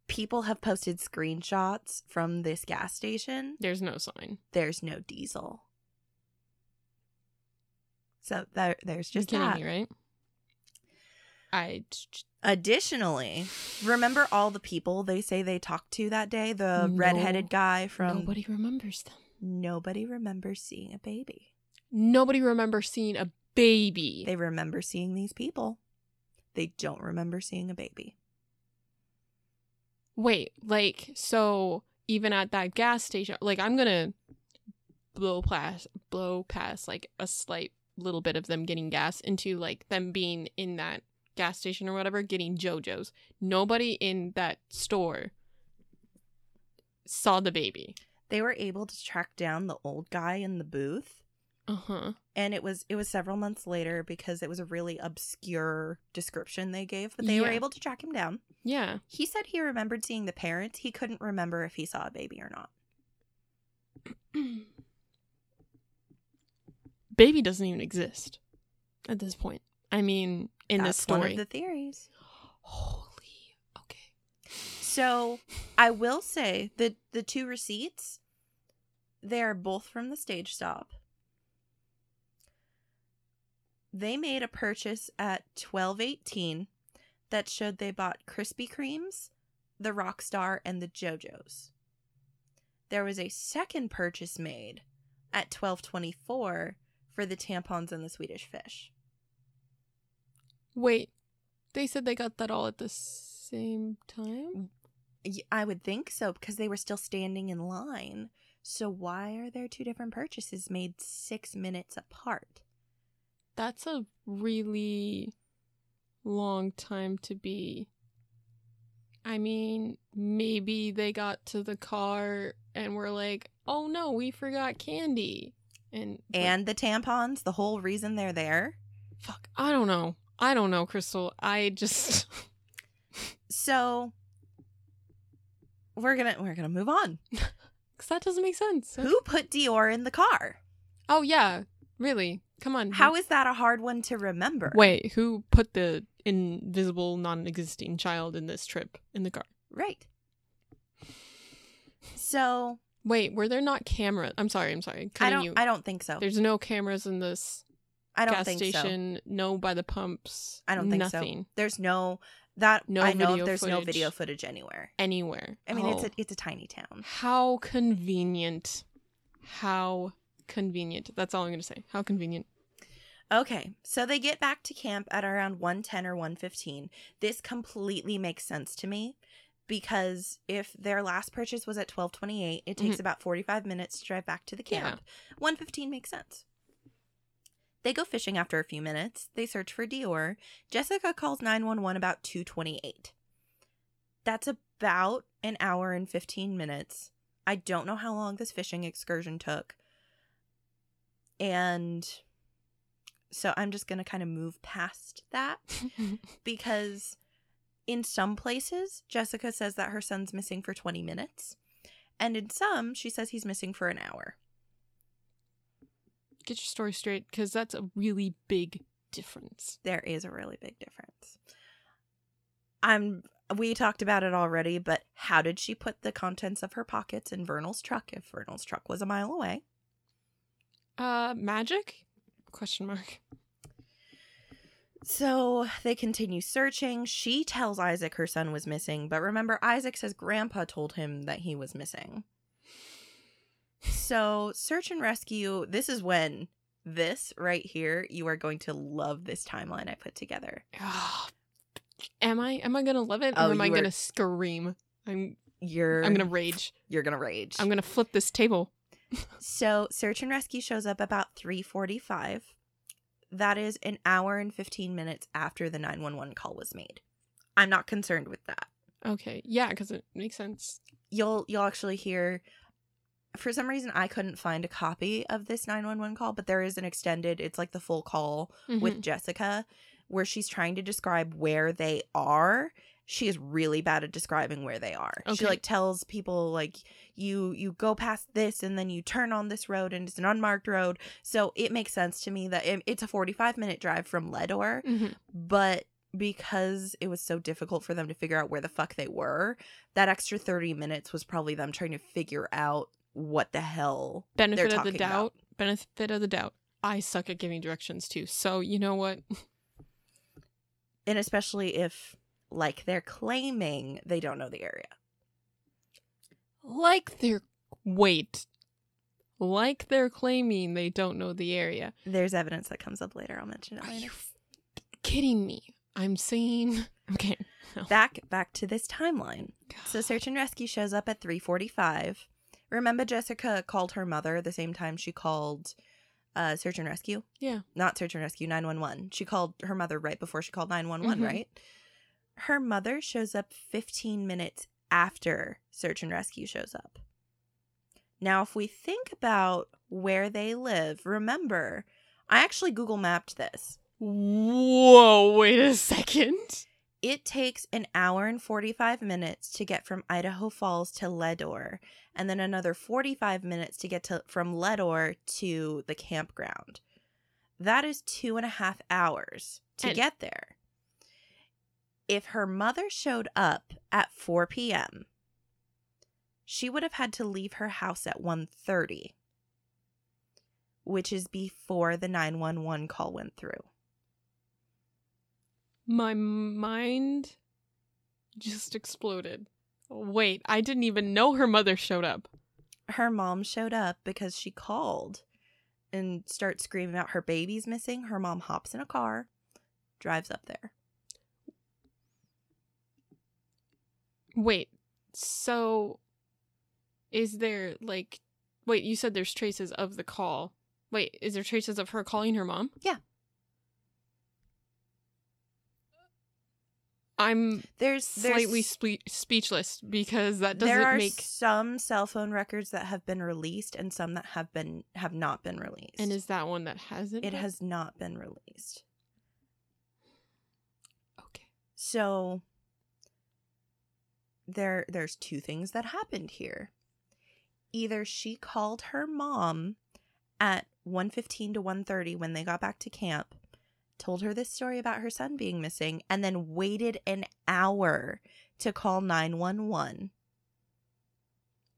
people have posted screenshots from this gas station. there's no sign. There's no diesel. So there, there's You're just kidding that. me, right? I Additionally, remember all the people they say they talked to that day? The No. redheaded guy from nobody remembers them. Nobody remembers seeing a baby. Nobody remembers seeing a baby. They remember seeing these people. They don't remember seeing a baby. Wait, like so even at that gas station, like I'm gonna blow past blow past like a slight little bit of them getting gas into like them being in that gas station or whatever getting JoJo's. Nobody in that store saw the baby. They were able to track down the old guy in the booth, Uh huh. and it was it was several months later because it was a really obscure description they gave, but they were able to track him down. Yeah. He said he remembered seeing the parents. He couldn't remember if he saw a baby or not. baby doesn't even exist at this point. I mean, in That's this story. one of the theories. Holy. Okay. So I will say that the two receipts, they are both from the stage stop. They made a purchase at twelve eighteen that showed they bought Krispy Kremes, the Rockstar, and the JoJo's. There was a second purchase made at twelve twenty four for the tampons and the Swedish fish. Wait, they said they got that all at the same time? I would think so because they were still standing in line. So why are there two different purchases made six minutes apart? That's a really long time to be. I mean, maybe they got to the car and were like, "Oh no, we forgot candy." And like, And the tampons, the whole reason they're there. fuck, I don't know. I don't know, Crystal. I just So we're gonna we're gonna move on. cuz that doesn't make sense. Who put DeOrr in the car? Oh yeah, really? Come on. How is that a hard one to remember? Wait, who put the invisible, non-existing child in this trip in the car? Right. So Wait, were there not cameras? I'm sorry, I'm sorry. I Cutting don't you. I don't think so. There's no cameras in this I don't gas think so. station. No by the pumps. I don't think so. There's no that No I know there's no video footage anywhere. anywhere. I mean, it's Oh, a it's a tiny town. how convenient. How convenient. That's all I'm gonna say. How convenient. Okay, so they get back to camp at around 110 or 115. This completely makes sense to me because if their last purchase was at 1228, it takes mm-hmm. about 45 minutes to drive back to the Yeah. camp. 115 makes sense. They go fishing after a few minutes. They search for DeOrr. Jessica calls 911 about 228. That's about an hour and 15 minutes. I don't know how long this fishing excursion took. And so I'm just going to kind of move past that because in some places, Jessica says that her son's missing for 20 minutes. And in some, she says he's missing for an hour. Get your story straight, because that's a really big difference. There is a really big difference. I'm we talked about it already, but how did she put the contents of her pockets in Vernal's truck if Vernal's truck was a mile away? Uh, magic? Question mark. So they continue searching. She tells Isaac her son was missing, but remember, Isaac says grandpa told him that he was missing. So, search and rescue. This is when this right here, you are going to love this timeline I put together. Ah, am I? Am I gonna love it, or Oh, am I are- gonna scream? I'm. You're I'm gonna rage. you're gonna rage. I'm gonna flip this table. So, search and rescue shows up about 3:45. That is an hour and 15 minutes after the 911 call was made. I'm not concerned with that. Okay. Yeah, because it makes sense. You'll you'll actually hear for some reason I couldn't find a copy of this 911 call, but there is an extended, it's like the full call with Mhm. Jessica where she's trying to describe where they are. She is really bad at describing where they are. She like tells people like you you go past this and then you turn on this road and it's an unmarked road. So it makes sense to me that it, it's a 45 minute drive from Leadore, Mhm. but because it was so difficult for them to figure out where the fuck they were, that extra 30 minutes was probably them trying to figure out what the hell benefit of the talking about. doubt. Benefit of the doubt. I suck at giving directions too. So you know what? and especially if like they're claiming they don't know the area Like they're wait. Like they're claiming they don't know the area. there's evidence that comes up later i'll mention it Are later you f- kidding me? I'm saying okay. No. back back to this timeline so search and rescue shows up at 345 remember jessica called her mother the same time she called uh search and rescue Yeah. not search and rescue 911 she called her mother right before she called 911 Mhm. right her mother shows up 15 minutes after search and rescue shows up now if we think about where they live remember i actually google mapped this Whoa, wait a second. It takes an hour and 45 minutes to get from Idaho Falls to Leadore, and then another 45 minutes to get to from Leadore to the campground. That is two and a half hours to And- get there. If her mother showed up at 4 p.m., she would have had to leave her house at 1.30, which is before the 911 call went through. My mind just exploded. Wait, I didn't even know her mother showed up. her mom showed up because she called and starts screaming out her baby's missing. Her mom hops in a car, drives up there. Wait, so is there like wait, you said there's traces of the call. Wait, is there traces of her calling her mom? Yeah. I'm There's there's slightly spe- speechless because that doesn't are make some cell phone records that have been released and some that have been have not been released. And is that one that hasn't? it been? has not been released. Okay. So there there's two things that happened here. Either she called her mom at 1:15 to 1:30 when they got back to camp, told her this story about her son being missing and then waited an hour to call 911.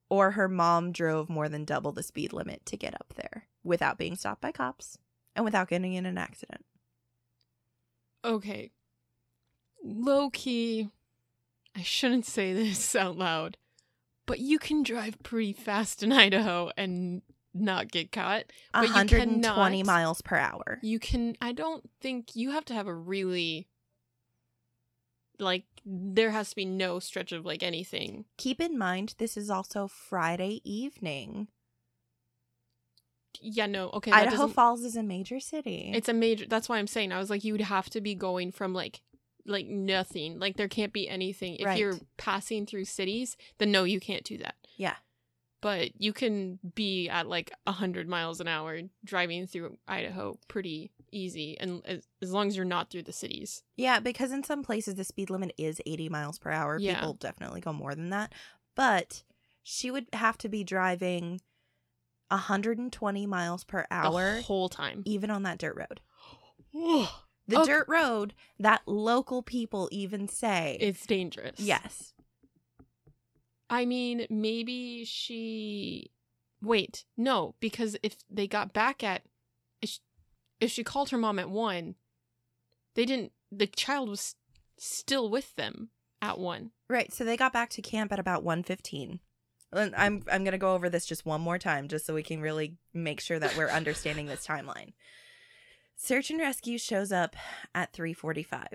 Or her mom drove more than double the speed limit to get up there without being stopped by cops and without getting in an accident. Okay. Low key, I shouldn't say this out loud, but you can drive pretty fast in Idaho and not get caught. But you 120 cannot- miles per hour. You can, I don't think you have to have a really, like, there has to be no stretch of like anything. Keep in mind, this is also Friday evening. Yeah, no, okay. Idaho Falls is a major city. It's a major. That's why I'm saying I was like, you would have to be going from like, like nothing. Like there can't be anything. If you're passing through cities, then no, you can't do that. Yeah. But you can be at like hundred miles an hour driving through Idaho pretty easy, and as, as long as you're not through the cities. yeah, because in some places the speed limit is 80 miles per hour. Yeah. People definitely go more than that. But she would have to be driving 120 miles per hour the whole time. even on that dirt road. The Okay. dirt road that local people even say. It's dangerous. yes. I mean, maybe she. Wait, no, because if they got back at, if she, if she called her mom at one, they didn't. The child was still with them at one. Right. So they got back to camp at about 1:15. And I'm I'm going to go over this just one more time just so we can really make sure that we're understanding this timeline. Search and rescue shows up at 3:45.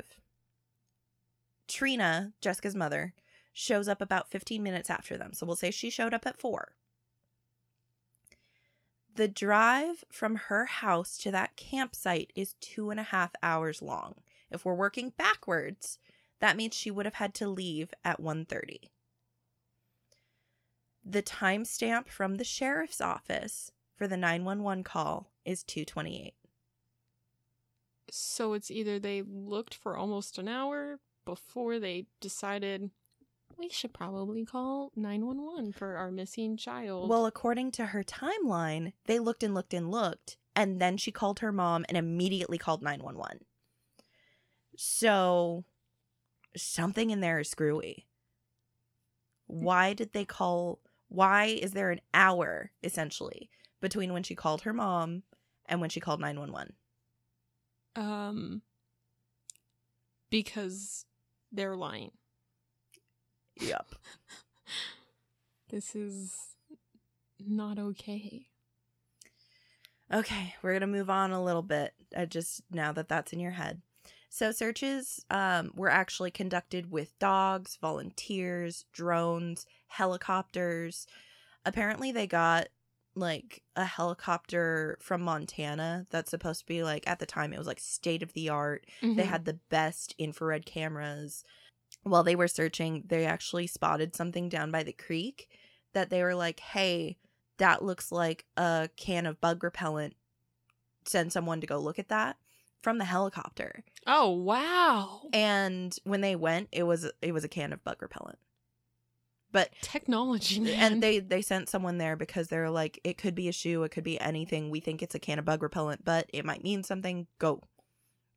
Trina, Jessica's mother, shows up about 15 minutes after them. So we'll say she showed up at 4. The drive from her house to that campsite is two and a half hours long. If we're working backwards, that means she would have had to leave at 1:30. The timestamp from the sheriff's office for the 911 call is 228. So it's either they looked for almost an hour before they decided we should probably call 911 for our missing child. Well, according to her timeline, they looked and looked and looked, and then she called her mom and immediately called 911. So something in there is screwy. Why did they call? Why is there an hour essentially between when she called her mom and when she called 911? um because they're lying. Yep. This is not okay. Okay, we're gonna move on a little bit. I just now that that's in your head. So searches um, were actually conducted with dogs, volunteers, drones, helicopters. Apparently, they got like a helicopter from Montana that's supposed to be like at the time it was like state of the art. They Mhm. had the best infrared cameras. While they were searching, they actually spotted something down by the creek that they were like, hey, that looks like a can of bug repellent. Send someone to go look at that from the helicopter. Oh wow. And when they went, it was it was a can of bug repellent. But Technology man. and they they sent someone there because they're like it could be a shoe, it could be anything. We think it's a can of bug repellent, but it might mean something. Go.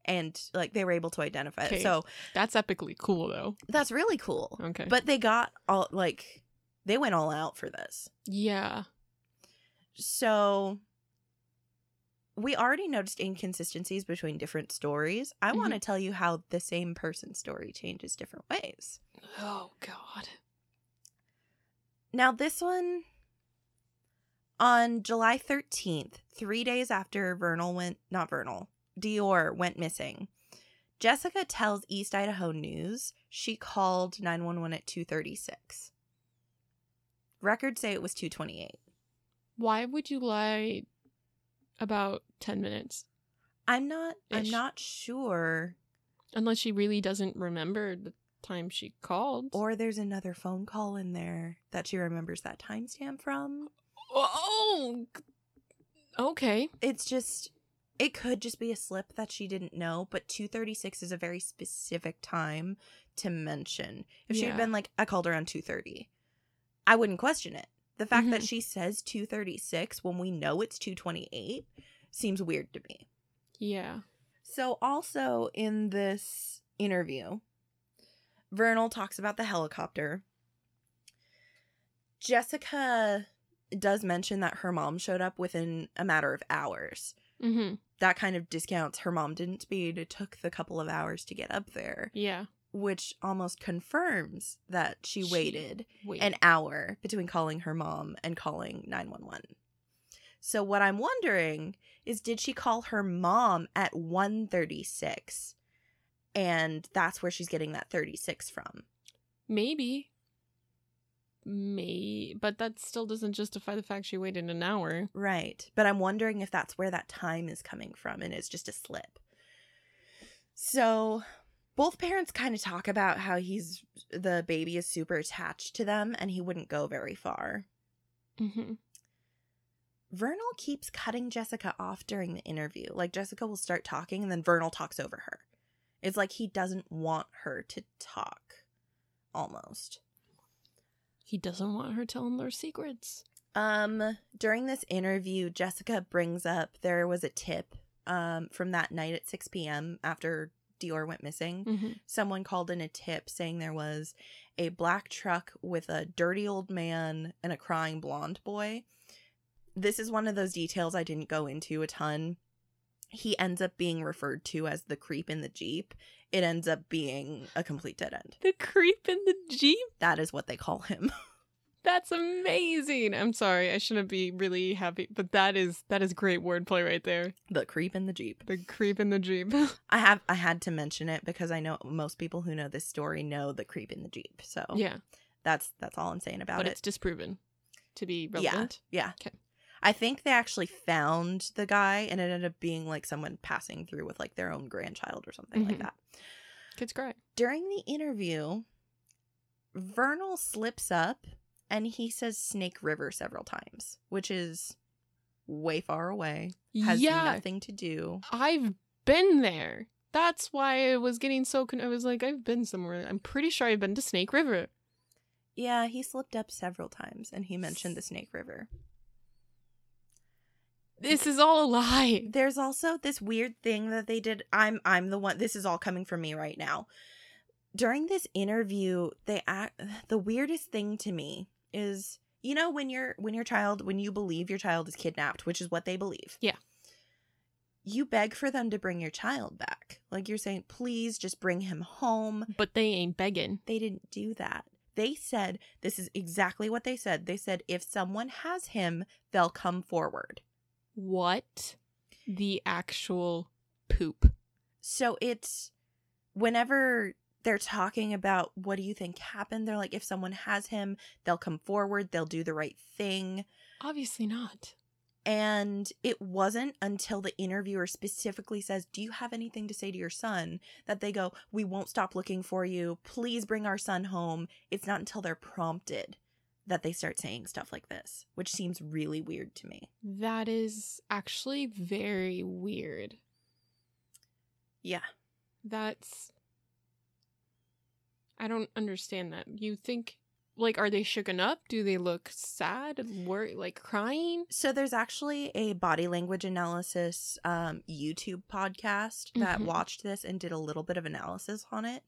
And like they were able to identify Okay. it. So That's epically cool though. that's really cool. Okay. But they got all like they went all out for this. yeah. So we already noticed inconsistencies between different stories. I want to mm-hmm. tell you how the same person's story changes different ways. Oh god. Now, this one on July 13th, three days after Vernal went, not Vernal, DeOrr went missing, Jessica tells East Idaho News she called 911 at 236. Records say it was 228. Why would you lie about 10 minutes? I'm not I'm not sure Unless she really doesn't remember the time she called. or there's another phone call in there that she remembers that timestamp from. Oh. Okay. It's just it could just be a slip that she didn't know, but 236 is a very specific time to mention. If she had been like I called around 230, I wouldn't question it. The fact that Mhm. she says 236 when we know it's 228 seems weird to me. Yeah. So, also in this interview, Vernal talks about the helicopter. Jessica does mention that her mom showed up within a matter of hours. Mm-hmm. That kind of discounts her mom didn't speed. It took the couple of hours to get up there, Yeah. which almost confirms that she, She waited Wait. an hour between calling her mom and calling 911. So what I'm wondering is did she call her mom at 136 and that's where she's getting that 36 from. Maybe. May, but that still doesn't justify the fact she waited an hour. Right. But I'm wondering if that's where that time is coming from and it's just a slip. So both parents kind of talk about how he's the baby is super attached to them and he wouldn't go very far. Mm-hmm. Vernal keeps cutting Jessica off during the interview. Like Jessica will start talking and then Vernal talks over her. It's like he doesn't want her to talk almost. He doesn't want her telling their secrets. Um during this interview Jessica brings up there was a tip um from that night at 6 p.m. after DeOrr went missing. Mm-hmm. Someone called in a tip saying there was a black truck with a dirty old man and a crying blonde boy. This is one of those details I didn't go into a ton. He ends up being referred to as the creep in the Jeep. It ends up being a complete dead end. The creep in the Jeep? That is what they call him. That's amazing. I'm sorry, I shouldn't be really happy, but that is that is great wordplay right there. the creep in the Jeep. The creep in the Jeep. I have I had to mention it because I know most people who know this story know the creep in the Jeep. So yeah, that's that's all I'm saying about but it. But it's disproven to be relevant. Yeah. Yeah. 'Kay. I think they actually found the guy and it ended up being like someone passing through with like their own grandchild or something like Mhm. that. Kids cry. During the interview, Vernal slips up and he says Snake River several times, which is way far away, has yeah, nothing to do. I've been there. That's why I was getting so. Con- I was like, I've been somewhere. I'm pretty sure I've been to Snake River. Yeah, he slipped up several times and he mentioned the Snake River. This is all a lie. There's also this weird thing that they did. I'm I'm the one this is all coming from me right now. During this interview, they act the weirdest thing to me is you know when your when your child when you believe your child is kidnapped, which is what they believe. Yeah. You beg for them to bring your child back. Like you're saying, please just bring him home. But they ain't begging. They didn't do that. They said, this is exactly what they said. They said, if someone has him, they'll come forward. What the actual poop? So it's whenever they're talking about what do you think happened, they're like, if someone has him, they'll come forward, they'll do the right thing. Obviously not. And it wasn't until the interviewer specifically says, Do you have anything to say to your son? that they go, We won't stop looking for you. Please bring our son home. It's not until they're prompted that they start saying stuff like this, which seems really weird to me. That is actually very weird. Yeah. That's. I don't understand that. You think, like, are they shooken up? Do they look sad, worried, like crying? So there's actually a body language analysis um, YouTube podcast that Mhm. watched this and did a little bit of analysis on it.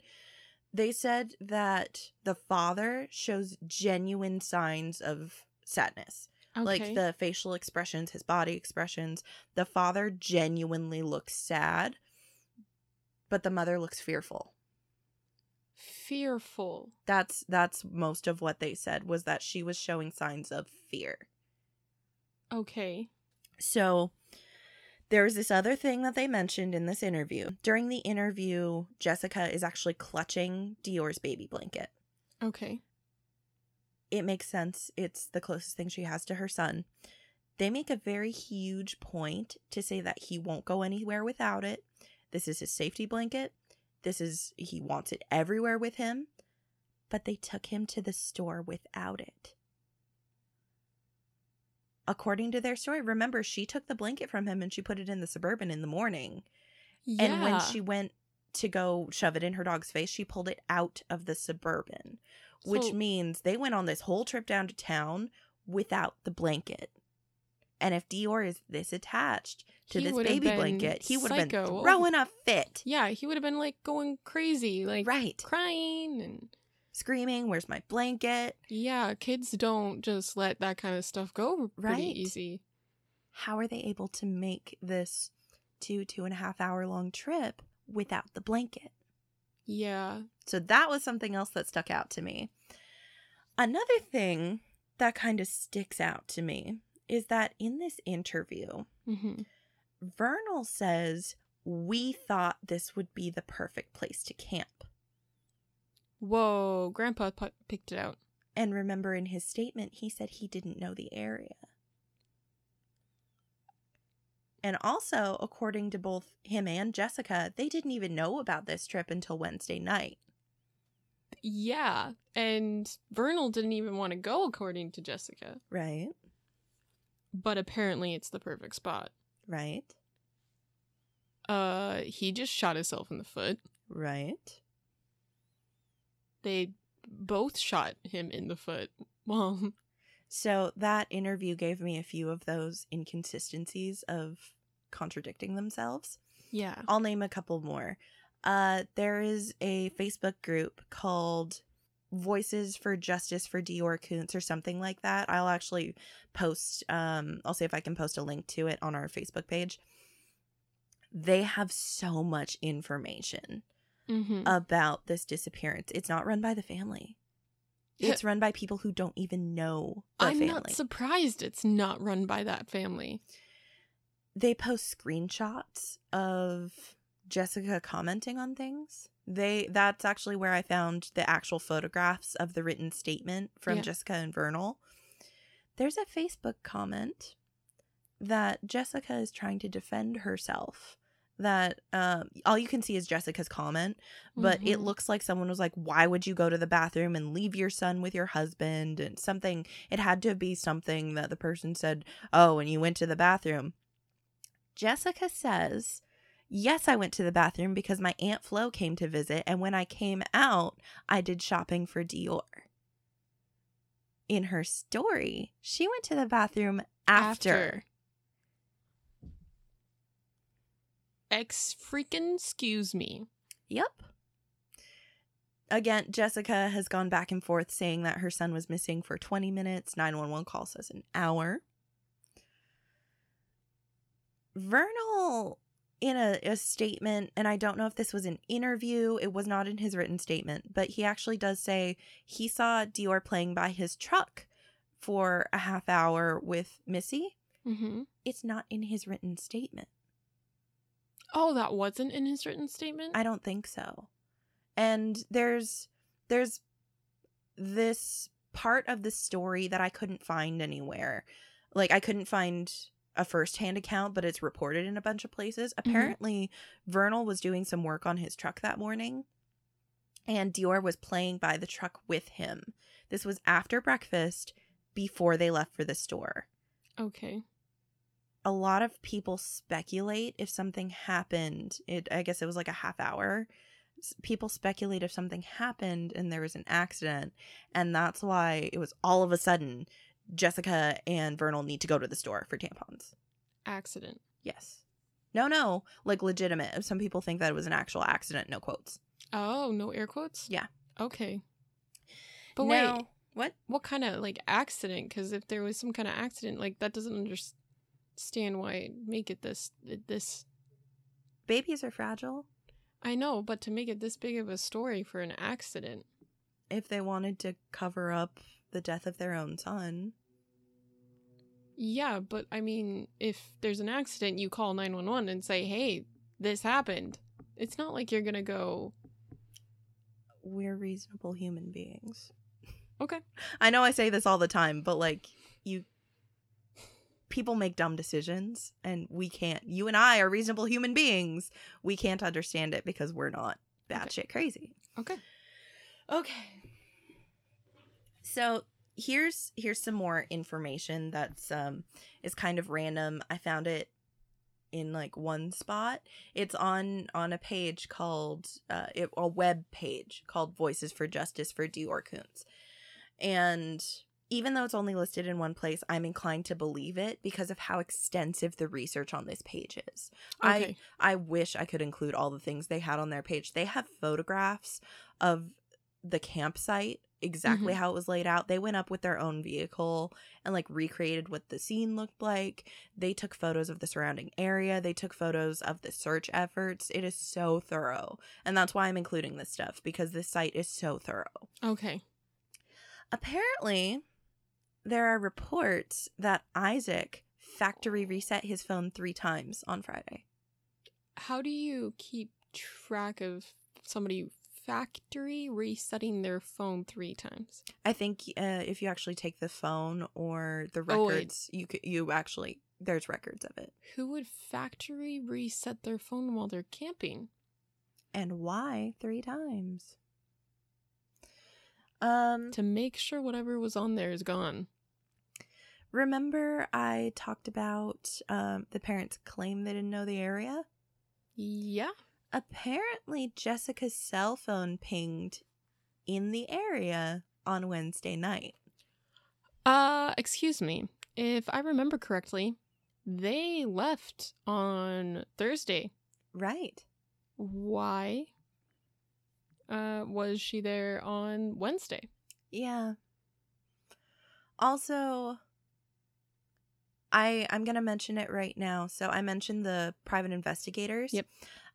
They said that the father shows genuine signs of sadness. Like the facial expressions, his body expressions. The father genuinely looks sad, but the mother looks fearful. fearful. That's that's most of what they said was that she was showing signs of fear. Okay. So there was this other thing that they mentioned in this interview. During the interview, Jessica is actually clutching DeOrr's baby blanket. Okay. It makes sense. It's the closest thing she has to her son. They make a very huge point to say that he won't go anywhere without it. This is his safety blanket. This is, he wants it everywhere with him. But they took him to the store without it. According to their story, remember, she took the blanket from him and she put it in the suburban in the morning. Yeah. And when she went to go shove it in her dog's face, she pulled it out of the suburban, which So- means they went on this whole trip down to town without the blanket. And if DeOrr is this attached to this baby blanket, he would have been throwing a fit. Yeah, he would have been like going crazy, like right. crying and Screaming, Where's my blanket? yeah, kids don't just let that kind of stuff go pretty Right. easy. How are they able to make this two, two and a half hour long trip without the blanket? Yeah. So that was something else that stuck out to me. Another thing that kind of sticks out to me is that in this interview, hmm Vernal says, We thought this would be the perfect place to camp. Whoa, Grandpa pu- picked it out. And remember, in his statement, he said he didn't know the area. And also, according to both him and Jessica, they didn't even know about this trip until Wednesday night. Yeah, and Vernal didn't even want to go, according to Jessica. Right? But apparently, it's the perfect spot. Right? Uh, he just shot himself in the foot. Right? They both shot him in the foot. Well, So that interview gave me a few of those inconsistencies of contradicting themselves. yeah. I'll name a couple more. Uh, there is a Facebook group called Voices for Justice for DeOrr Kunz or something like that. I'll actually post, um, I'll see if I can post a link to it on our Facebook page. They have so much information Mm-hmm. about this disappearance. It's not run by the family. It's run by people who don't even know the I'm family. not surprised it's not run by that family. they post screenshots of Jessica commenting on things. They that's actually where I found the actual photographs of the written statement from Yeah. Jessica and Vernal. There's a Facebook comment that Jessica is trying to defend herself that um, all you can see is Jessica's comment, but it Mhm. looks like someone was like, "Why would you go to the bathroom and leave your son with your husband?" And something. It had to be something that the person said, "Oh, and you went to the bathroom." Jessica says, "Yes, I went to the bathroom because my aunt Flo came to visit, and when I came out, I did shopping for DeOrr." In her story, she went to the bathroom after. Ex freaking excuse me. Yep. Again, Jessica has gone back and forth saying that her son was missing for 20 minutes. 911 call says an hour. Vernal, in a, a statement, and I don't know if this was an interview, it was not in his written statement, but he actually does say he saw DeOrr playing by his truck for a half hour with Missy. Mm-hmm. It's not in his written statement. Oh, that wasn't in his written statement? I don't think so. And there's there's this part of the story that I couldn't find anywhere. Like I couldn't find a first-hand account, but it's reported in a bunch of places. Mm-hmm. Apparently, Vernal was doing some work on his truck that morning, and DeOrr was playing by the truck with him. This was after breakfast, before they left for the store okay. A lot of people speculate if something happened it i guess it was like a half hour people speculate if something happened and there was an accident and that's why it was all of a sudden jessica and vernal need to go to the store for tampons Accident. yes no no like legitimate some people think that it was an actual accident no quotes Oh, no air quotes? Yeah. Okay. But Now- wait, what what kind of like accident? Because if there was some kind of accident, like that doesn't understand why make it this this. babies are fragile I know, but to make it this big of a story for an accident, if they wanted to cover up the death of their own son yeah. But I mean, if there's an accident, you call nine one one and say, "Hey, this happened." It's not like you're gonna go. we're reasonable human beings Okay. I know I say this all the time, but like you people make dumb decisions and we can't you and I are reasonable human beings. We can't understand it because we're not batshit crazy. Okay. Okay. So here's here's some more information that's um is kind of random. I found it in like one spot. It's on on a page called uh it, a web page called Voices for Justice for DeOrr Kunz. And even though it's only listed in one place, I'm inclined to believe it because of how extensive the research on this page is. I Okay. I wish I could include all the things they had on their page. They have photographs of the campsite, exactly Mhm. how it was laid out. They went up with their own vehicle and like recreated what the scene looked like. They took photos of the surrounding area. They took photos of the search efforts. It is so thorough. And that's why I'm including this stuff because this site is so thorough. okay. Apparently, there are reports that Isaac factory reset his phone three times on Friday. How do you keep track of somebody factory resetting their phone three times? I think uh, if you actually take the phone or the Oh, records, you could, you actually there's records of it. Who would factory reset their phone while they're camping? And why three times? Um, To make sure whatever was on there is gone. Remember I talked about um the parents claim they didn't know the area. Yeah. Apparently, Jessica's cell phone pinged in the area on Wednesday night. Uh, excuse me. If I remember correctly, they left on Thursday. Right. Why? Uh, was she there on Wednesday? Yeah. Also, I I'm gonna mention it right now. So I mentioned the private investigators. Yep.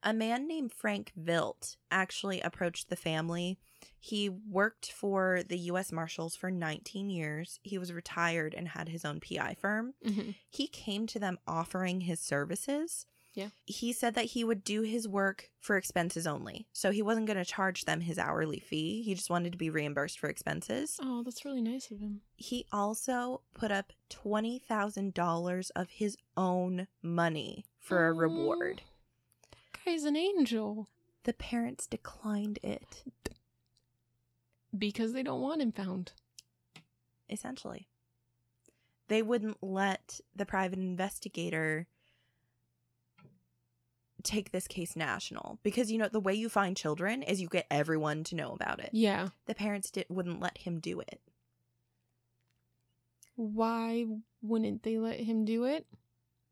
A man named Frank Vilt actually approached the family. He worked for the U.S. Marshals for 19 years. He was retired and had his own PI firm. Mm-hmm. He came to them offering his services. Yeah. He said that he would do his work for expenses only. So he wasn't going to charge them his hourly fee. He just wanted to be reimbursed for expenses. Oh, that's really nice of him. He also put up $20,000 of his own money for a reward. Oh, guy's an angel The parents declined it, because they don't want him found. essentially. They wouldn't let the private investigator take this case national because you know the way you find children is you get everyone to know about it. Yeah. The parents did wouldn't let him do it. Why wouldn't they let him do it?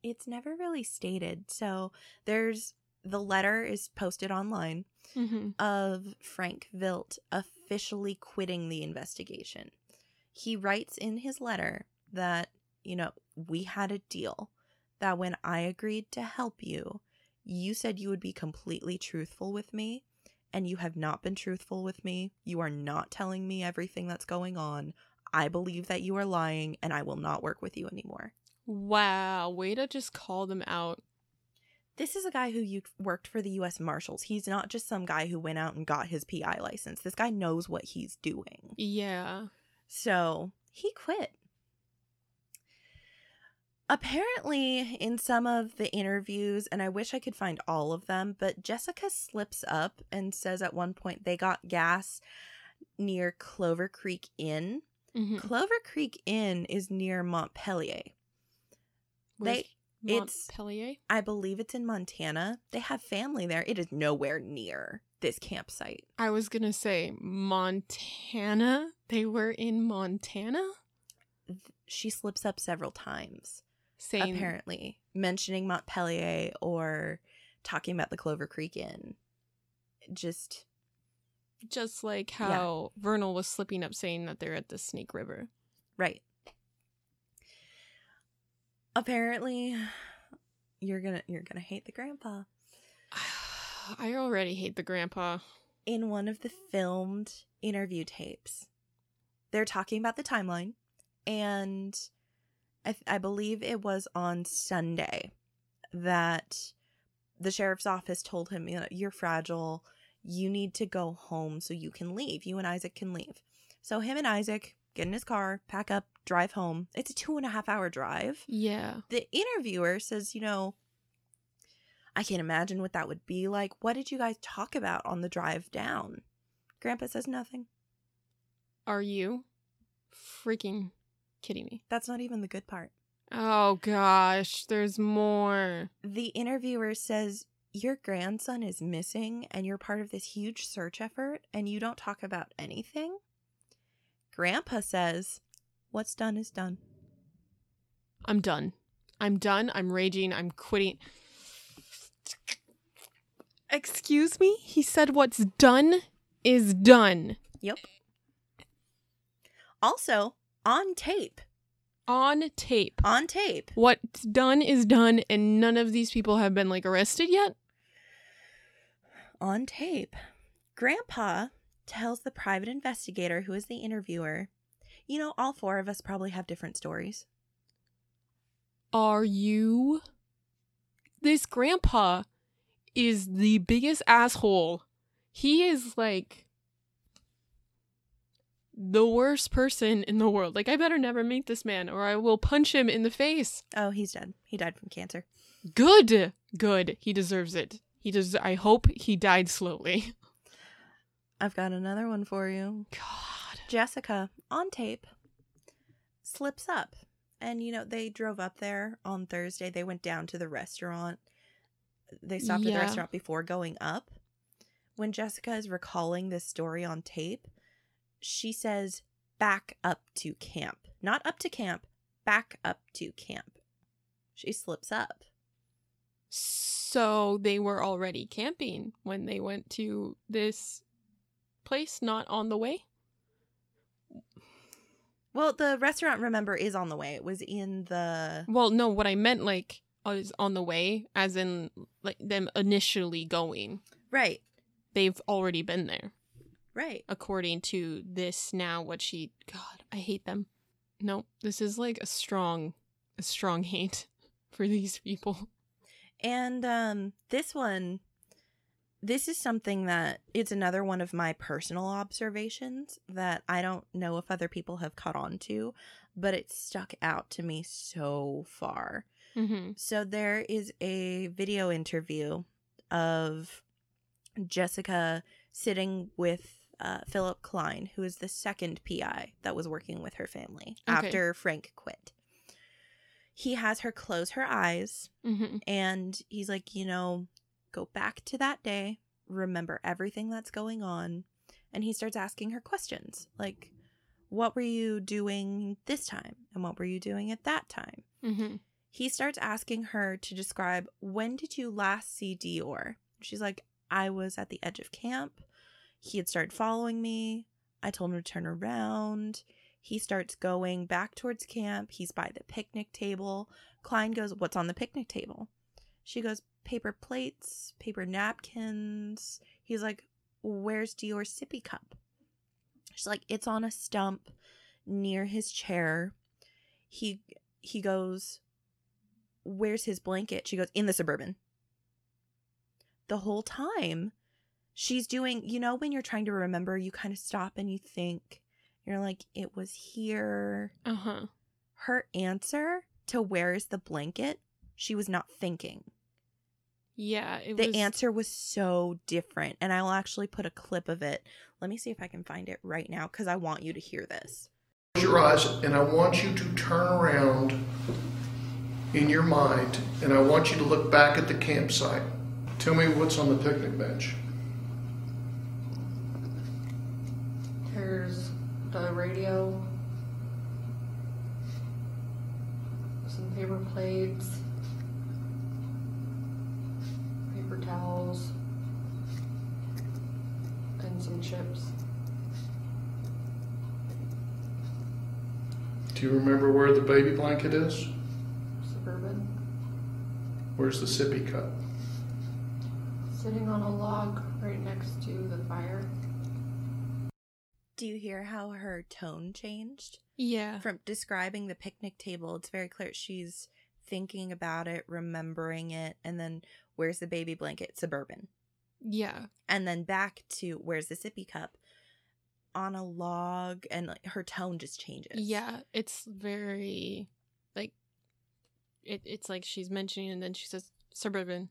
It's never really stated. So there's the letter is posted online Mm-hmm. of Frank Vilt officially quitting the investigation. He writes in his letter that, you know, we had a deal that when I agreed to help you, you said you would be completely truthful with me, and you have not been truthful with me. You are not telling me everything that's going on. I believe that you are lying, and I will not work with you anymore. Wow, way to just call them out. This is a guy who you worked for the US Marshals. He's not just some guy who went out and got his PI license. This guy knows what he's doing. Yeah. So he quit. Apparently, in some of the interviews, and I wish I could find all of them, but Jessica slips up and says at one point they got gas near Clover Creek Inn. Mm-hmm. Clover Creek Inn is near Montpelier. They- it's- Montpelier. I believe it's in Montana. They have family there. It is nowhere near this campsite. I was gonna say Montana. They were in Montana. She slips up several times. Saying apparently mentioning Montpelier or talking about the Clover Creek Inn. Just just like how Vernal was slipping up saying that they're at the Snake River. right. Apparently you're going to you're going to hate the grandpa. I already hate the grandpa. In one of the filmed interview tapes, they're talking about the timeline and I, th- I believe it was on Sunday that the sheriff's office told him, you know, you're fragile. You need to go home so you can leave. You and Isaac can leave. So him and Isaac get in his car, pack up, drive home. It's a two and a half hour drive. Yeah. The interviewer says, you know, I can't imagine what that would be like. What did you guys talk about on the drive down? Grandpa says nothing. Are you freaking kidding me? That's not even the good part. Oh gosh, there's more. the interviewer says your grandson is missing and you're part of this huge search effort and you don't talk about anything grandpa says what's done is done I'm done. I'm done. I'm raging. I'm quitting. Excuse me? He said what's done is done. yep also on tape On tape. on tape What's done is done, and none of these people have been like arrested yet? on tape grandpa tells the private investigator who is the interviewer you know all four of us probably have different stories Are you? This grandpa is the biggest asshole. He is like the worst person in the world. Like, I better never meet this man or I will punch him in the face. oh he's dead he died from cancer Good. Good. He deserves it. He does. I hope he died slowly. i've got another one for you God. Jessica on tape slips up. And you know, they drove up there on Thursday. They went down to the restaurant. They stopped at the restaurant before going up. When Jessica is recalling this story on tape, she says back up to camp. Not up to camp, back up to camp. She slips up. So they were already camping when they went to this place, not on the way? Well, the restaurant, remember, is on the way. It was in the. Well, no, what I meant like is on the way, as in like them initially going. Right, They've already been there, right. according to this now. What she, God, I hate them. No, this is like a strong, a strong hate for these people. And um this one this is something that it's another one of my personal observations that I don't know if other people have caught on to, but it stuck out to me so far. Mm-hmm. So there is a video interview of Jessica sitting with uh, Philip Klein, who is the second PI that was working with her family Okay. after Frank quit. He has her close her eyes Mm-hmm. and he's like, you know, go back to that day, remember everything that's going on. And he starts asking her questions like, what were you doing this time? And what were you doing at that time? Mm-hmm. He starts asking her to describe when did you last see DeOrr? She's like, I was at the edge of camp. He had started following me. I told him to turn around. He starts going back towards camp. He's by the picnic table. Klein goes, What's on the picnic table? She goes, Paper plates, paper napkins. He's like, Where's DeOrr's sippy cup? She's like, It's on a stump near his chair. He he goes, Where's his blanket? She goes, In the suburban. The whole time, she's doing, you know, when you're trying to remember, you kind of stop and you think, you're like, It was here Uh huh. her answer to where is the blanket she was not thinking Yeah, it the was. answer was so different and i'll actually put a clip of it let me see if i can find it right now because i want you to hear this Close your eyes, and I want you to turn around in your mind, and I want you to look back at the campsite. Tell me what's on the picnic bench. There's the radio, some paper plates, paper towels, and some chips. Do you remember where the baby blanket is? Suburban, Where's the sippy cup? sitting on a log right next to the fire. Do you hear how her tone changed yeah. from describing the picnic table it's very clear she's thinking about it remembering it and then where's the baby blanket suburban Yeah. and then back to where's the sippy cup on a log and like, her tone just changes Yeah. It's very like it. It's like she's mentioning, and then she says suburban.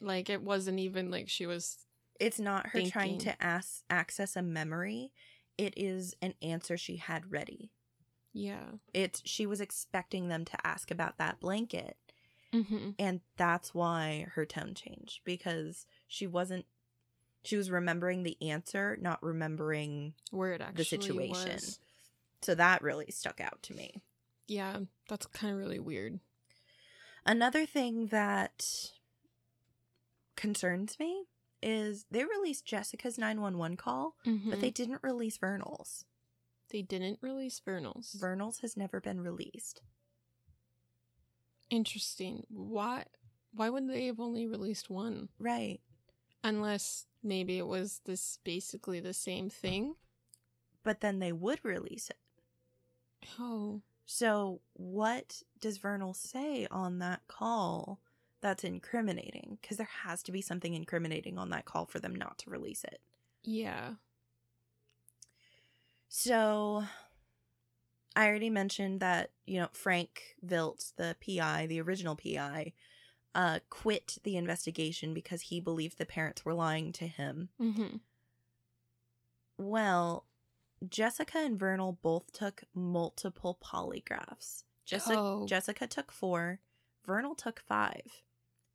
Like it wasn't even like she was. it's not her trying to ask, access a memory it is an answer she had ready Yeah. it's she was expecting them to ask about that blanket Mm-hmm. and that's why her tone changed because she wasn't she was remembering the answer not remembering Where it actually the situation. was. so that really stuck out to me Yeah, that's kind of really weird. another thing that concerns me is they released jessica's 911 call Mm-hmm. but they didn't release vernal's they didn't release Vernal's. vernal's has never been released Interesting. Why? Why would they have only released one? right Unless maybe it was this basically the same thing. but then they would release it Oh, So, what does Vernal say on that call that's incriminating? Because there has to be something incriminating on that call for them not to release it. yeah. So, I already mentioned that, you know, Frank Vilt, the PI, the original PI, uh, quit the investigation because he believed the parents were lying to him. Mm-hmm. Well, Jessica and Vernal both took multiple polygraphs. Jessica, Oh. Jessica took four, Vernal took five,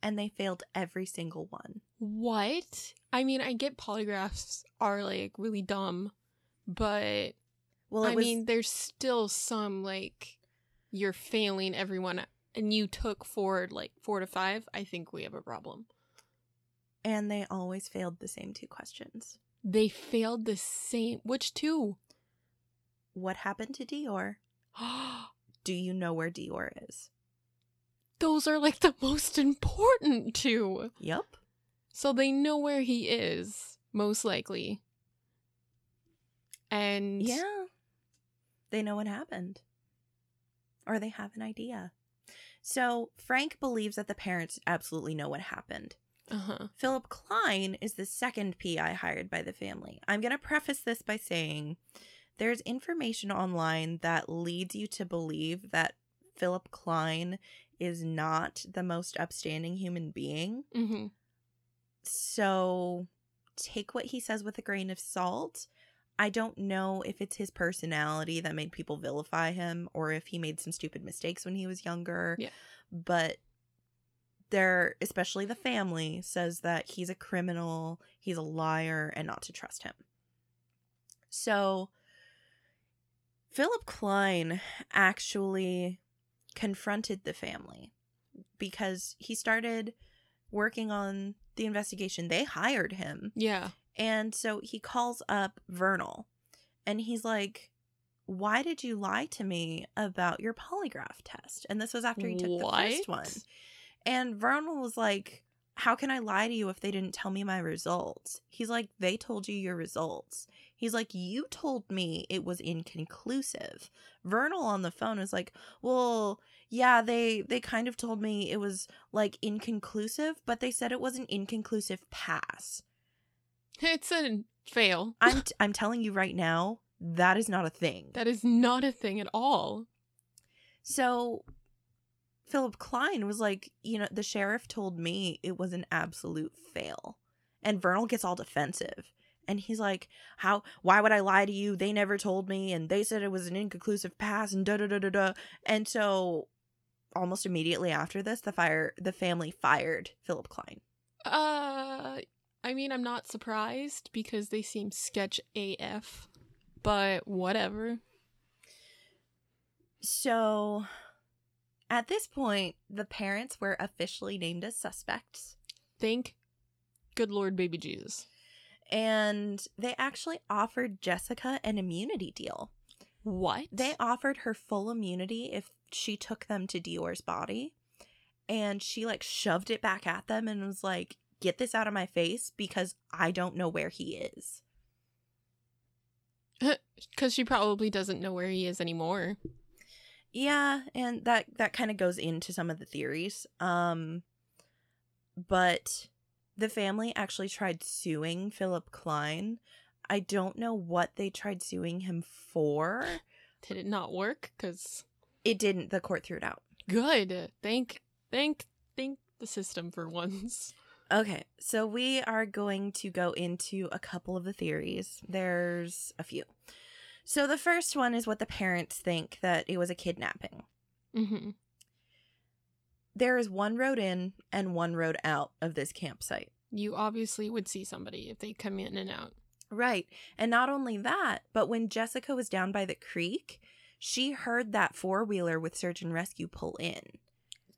and they failed every single one. What? I mean, I get polygraphs are like really dumb, but Well, I was, mean, there's still some like you're failing everyone, and you took four like four to five. I think we have a problem. and they always failed the same two questions. They failed the same. Which two? What happened to DeOrr? Do you know where DeOrr is? Those are like the most important two. Yep. So they know where he is, most likely. And Yeah. They know what happened. Or they have an idea. So Frank believes that the parents absolutely know what happened. uh-huh. Philip Klein is the second PI hired by the family. I'm going to preface this by saying there's information online that leads you to believe that Philip Klein is not the most upstanding human being. hmm so take what he says with a grain of salt. I don't know if it's his personality that made people vilify him or if he made some stupid mistakes when he was younger. Yeah. But there, especially the family, says that he's a criminal, he's a liar, and not to trust him. So Philip Klein actually confronted the family because he started working on the investigation. They hired him. Yeah. And so he calls up Vernal and he's like, Why did you lie to me about your polygraph test? And this was after he took the first one. And Vernal was like, How can I lie to you if they didn't tell me my results? He's like, They told you your results. He's like, You told me it was inconclusive. Vernal on the phone was like, Well, yeah, they they kind of told me it was like inconclusive, but they said it was an inconclusive pass. It's a fail. I'm t- I'm telling you right now, that is not a thing. That is not a thing at all. So Philip Klein was like, you know, the sheriff told me it was an absolute fail. And Vernal gets all defensive. And he's like, How why would I lie to you? They never told me and they said it was an inconclusive pass and da da da da da. And so almost immediately after this, the fire the family fired Philip Klein. Uh, I mean, I'm not surprised because they seem sketch AF, but whatever. So at this point, the parents were officially named as suspects. Thank good Lord, baby Jesus. And they actually offered Jessica an immunity deal. What? They offered her full immunity if she took them to DeOrr's body, and she like shoved it back at them and was like, "Get this out of my face because I don't know where he is." Because she probably doesn't know where he is anymore. Yeah, and that that kind of goes into some of the theories. Um but the family actually tried suing Philip Klein. I don't know what they tried suing him for. Did it not work? Because It didn't. The court threw it out. good. Thank, thank, thank the system for once. Okay, so we are going to go into a couple of the theories. There's a few. So the first one is what the parents think that it was a kidnapping. Mm-hmm. There is one road in and one road out of this campsite. You obviously would see somebody if they come in and out. Right. And not only that, but when Jessica was down by the creek, she heard that four wheeler with search and rescue pull in.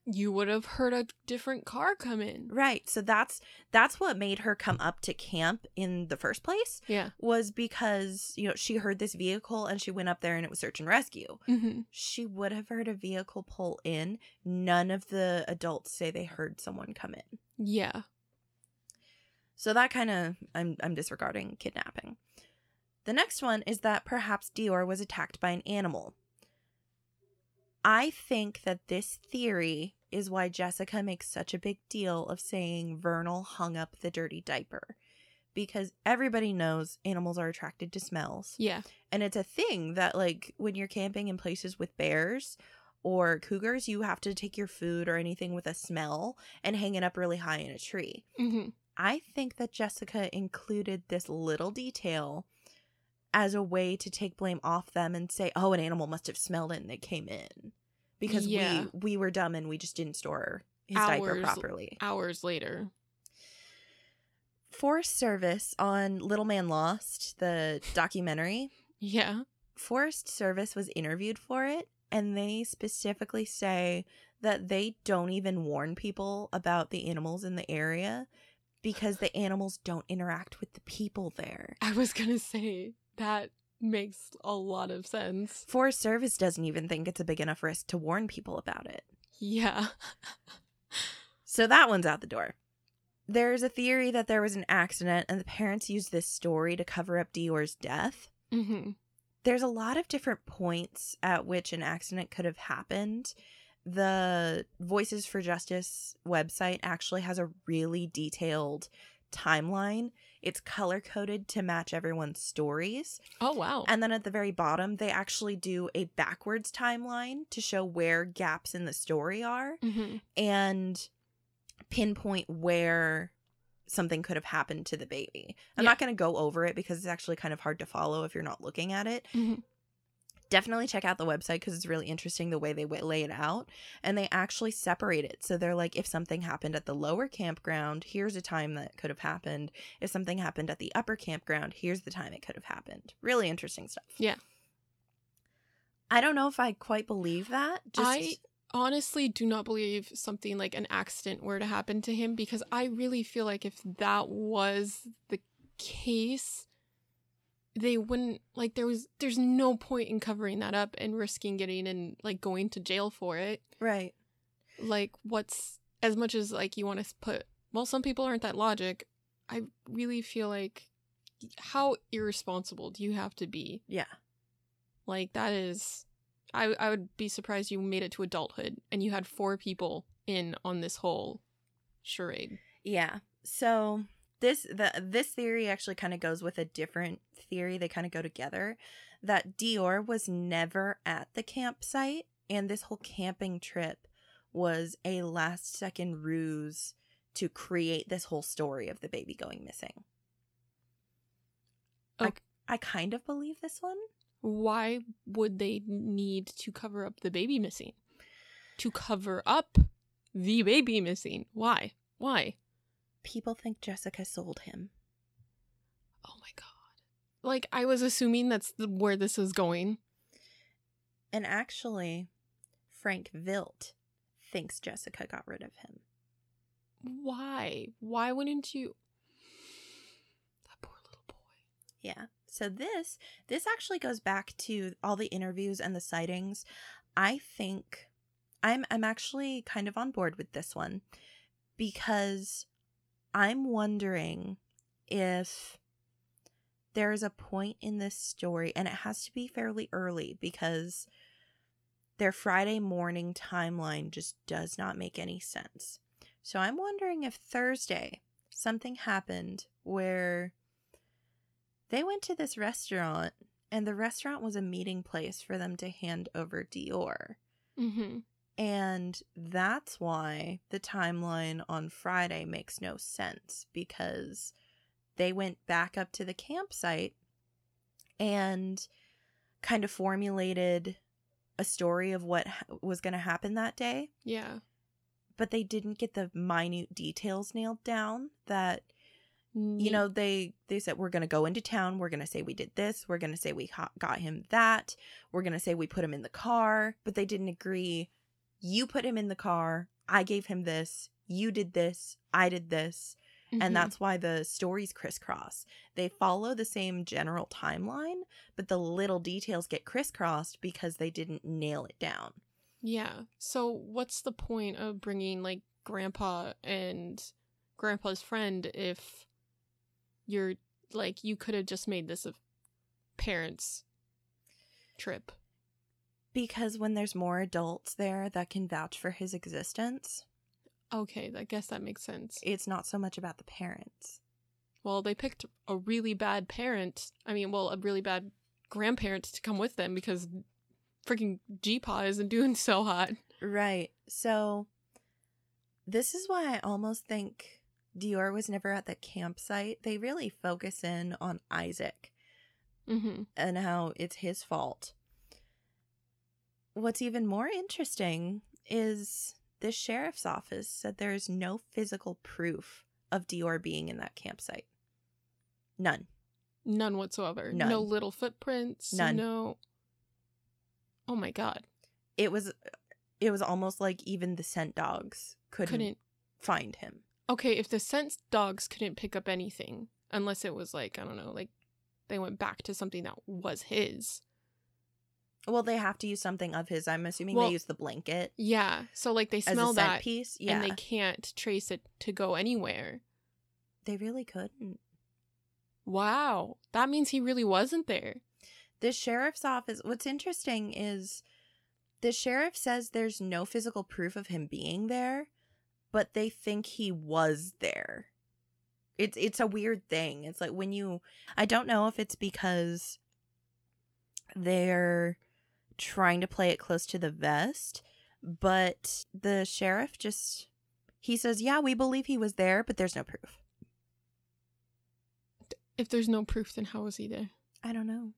You would have heard a different car come in. Right. So that's that's what made her come up to camp in the first place Yeah. was because, you know, she heard this vehicle and she went up there and it was search and rescue. Mm-hmm. She would have heard a vehicle pull in. None of the adults say they heard someone come in. Yeah. So that kind of I'm I'm disregarding kidnapping. The next one is that perhaps DeOrr was attacked by an animal. I think that this theory is why Jessica makes such a big deal of saying Vernal hung up the dirty diaper. Because everybody knows animals are attracted to smells. Yeah. And it's a thing that, like, when you're camping in places with bears or cougars, you have to take your food or anything with a smell and hang it up really high in a tree. Mm-hmm. I think that Jessica included this little detail as a way to take blame off them and say, "Oh, an animal must have smelled it and it came in." Because Yeah. we we were dumb and we just didn't store his diaper properly. Hours later. Forest Service on Little Man Lost, the documentary, Yeah. Forest Service was interviewed for it and they specifically say that they don't even warn people about the animals in the area because the animals don't interact with the people there. I was gonna say that makes a lot of sense. Forest Service doesn't even think it's a big enough risk to warn people about it. Yeah. So that one's out the door. There's a theory that there was an accident and the parents used this story to cover up DeOrr's death. mm-hmm. There's a lot of different points at which an accident could have happened. The Voices for Justice website actually has a really detailed timeline. It's color coded to match everyone's stories. Oh wow. And then at the very bottom, they actually do a backwards timeline to show where gaps in the story are mm-hmm. and pinpoint where something could have happened to the baby. I'm Yeah. not going to go over it because it's actually kind of hard to follow if you're not looking at it. Mhm. Definitely check out the website because it's really interesting the way they lay it out. And they actually separate it. So they're like, if something happened at the lower campground, here's a time that could have happened. If something happened at the upper campground, here's the time it could have happened. Really interesting stuff. Yeah. I don't know if I quite believe that. Just I honestly do not believe something like an accident were to happen to him because I really feel like if that was the case, they wouldn't like there was there's no point in covering that up and risking getting and like going to jail for it. right. Like what's as much as like you want to put well some people aren't that logic. I really feel like how irresponsible do you have to be? Yeah. Like that is I I would be surprised you made it to adulthood and you had four people in on this whole charade. Yeah. So this the this theory actually kind of goes with a different theory. They kind of go together. That DeOrr was never at the campsite, and this whole camping trip was a last second ruse to create this whole story of the baby going missing. I, Ok. I kind of believe this one. Why would they need to cover up the baby missing? To cover up the baby missing. Why? Why? People think Jessica sold him. Oh my god. Like I was assuming that's the, where this is going. And actually, Frank Vilt thinks Jessica got rid of him. Why? Why wouldn't you? That poor little boy. Yeah. So this this actually goes back to all the interviews and the sightings. I think I'm I'm actually kind of on board with this one because I'm wondering if there is a point in this story and it has to be fairly early because their Friday morning timeline just does not make any sense. So I'm wondering if Thursday something happened where they went to this restaurant and the restaurant was a meeting place for them to hand over DeOrr. Mm-hmm. And that's why the timeline on Friday makes no sense because they went back up to the campsite and kind of formulated a story of what was going to happen that day, Yeah. but they didn't get the minute details nailed down that you know they they said we're going to go into town. We're going to say we did this. We're going to say we got him that. We're going to say we put him in the car. But they didn't agree you put him in the car i gave him this you did this i did this Mhm. and that's why the stories crisscross they follow the same general timeline but the little details get crisscrossed because they didn't nail it down Yeah. So what's the point of bringing like grandpa and grandpa's friend if you're like you could have just made this a parents trip. Because when there's more adults there that can vouch for his existence Okay, I guess that makes sense. it's not so much about the parents Well, they picked a really bad parent. I mean, well, a really bad grandparent to come with them because freaking G-Paw isn't doing so hot. Right. So this is why I almost think DeOrr was never at the campsite. They really focus in on Isaac Mm-hmm. and how it's his fault. What's even more interesting is the sheriff's office said there is no physical proof of DeOrr being in that campsite. None. None whatsoever. No little footprints. None. No. Oh my god. It was it was almost like even the scent dogs couldn't, Couldn't. find him. Okay, if the scent dogs couldn't pick up anything, unless it was like I don't know, like they went back to something that was his. Well, they have to use something of his. I'm assuming Well, they use the blanket. Yeah. So like they smell that piece. Yeah, and they can't trace it to go anywhere. they really couldn't. Wow. That means he really wasn't there. The sheriff's office. What's interesting is the sheriff says there's no physical proof of him being there, but they think he was there. It's it's a weird thing. It's like when you. I don't know if it's because they're trying to play it close to the vest, but the sheriff just he says, "Yeah, we believe he was there, but there's no proof." If there's no proof, then how was he there? I don't know.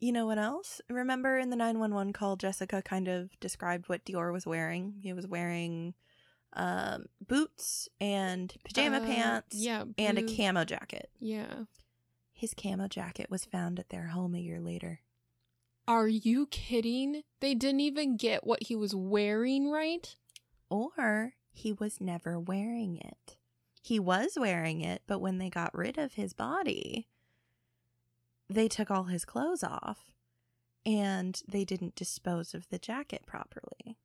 You know what else? Remember in the 911 call, Jessica kind of described what DeOrr was wearing? He was wearing um, boots and pajama Uh, pants Yeah. and a camo jacket. Yeah. His camo jacket was found at their home a year later. Are you kidding? They didn't even get what he was wearing right? Or he was never wearing it. He was wearing it, but when they got rid of his body, they took all his clothes off and they didn't dispose of the jacket properly.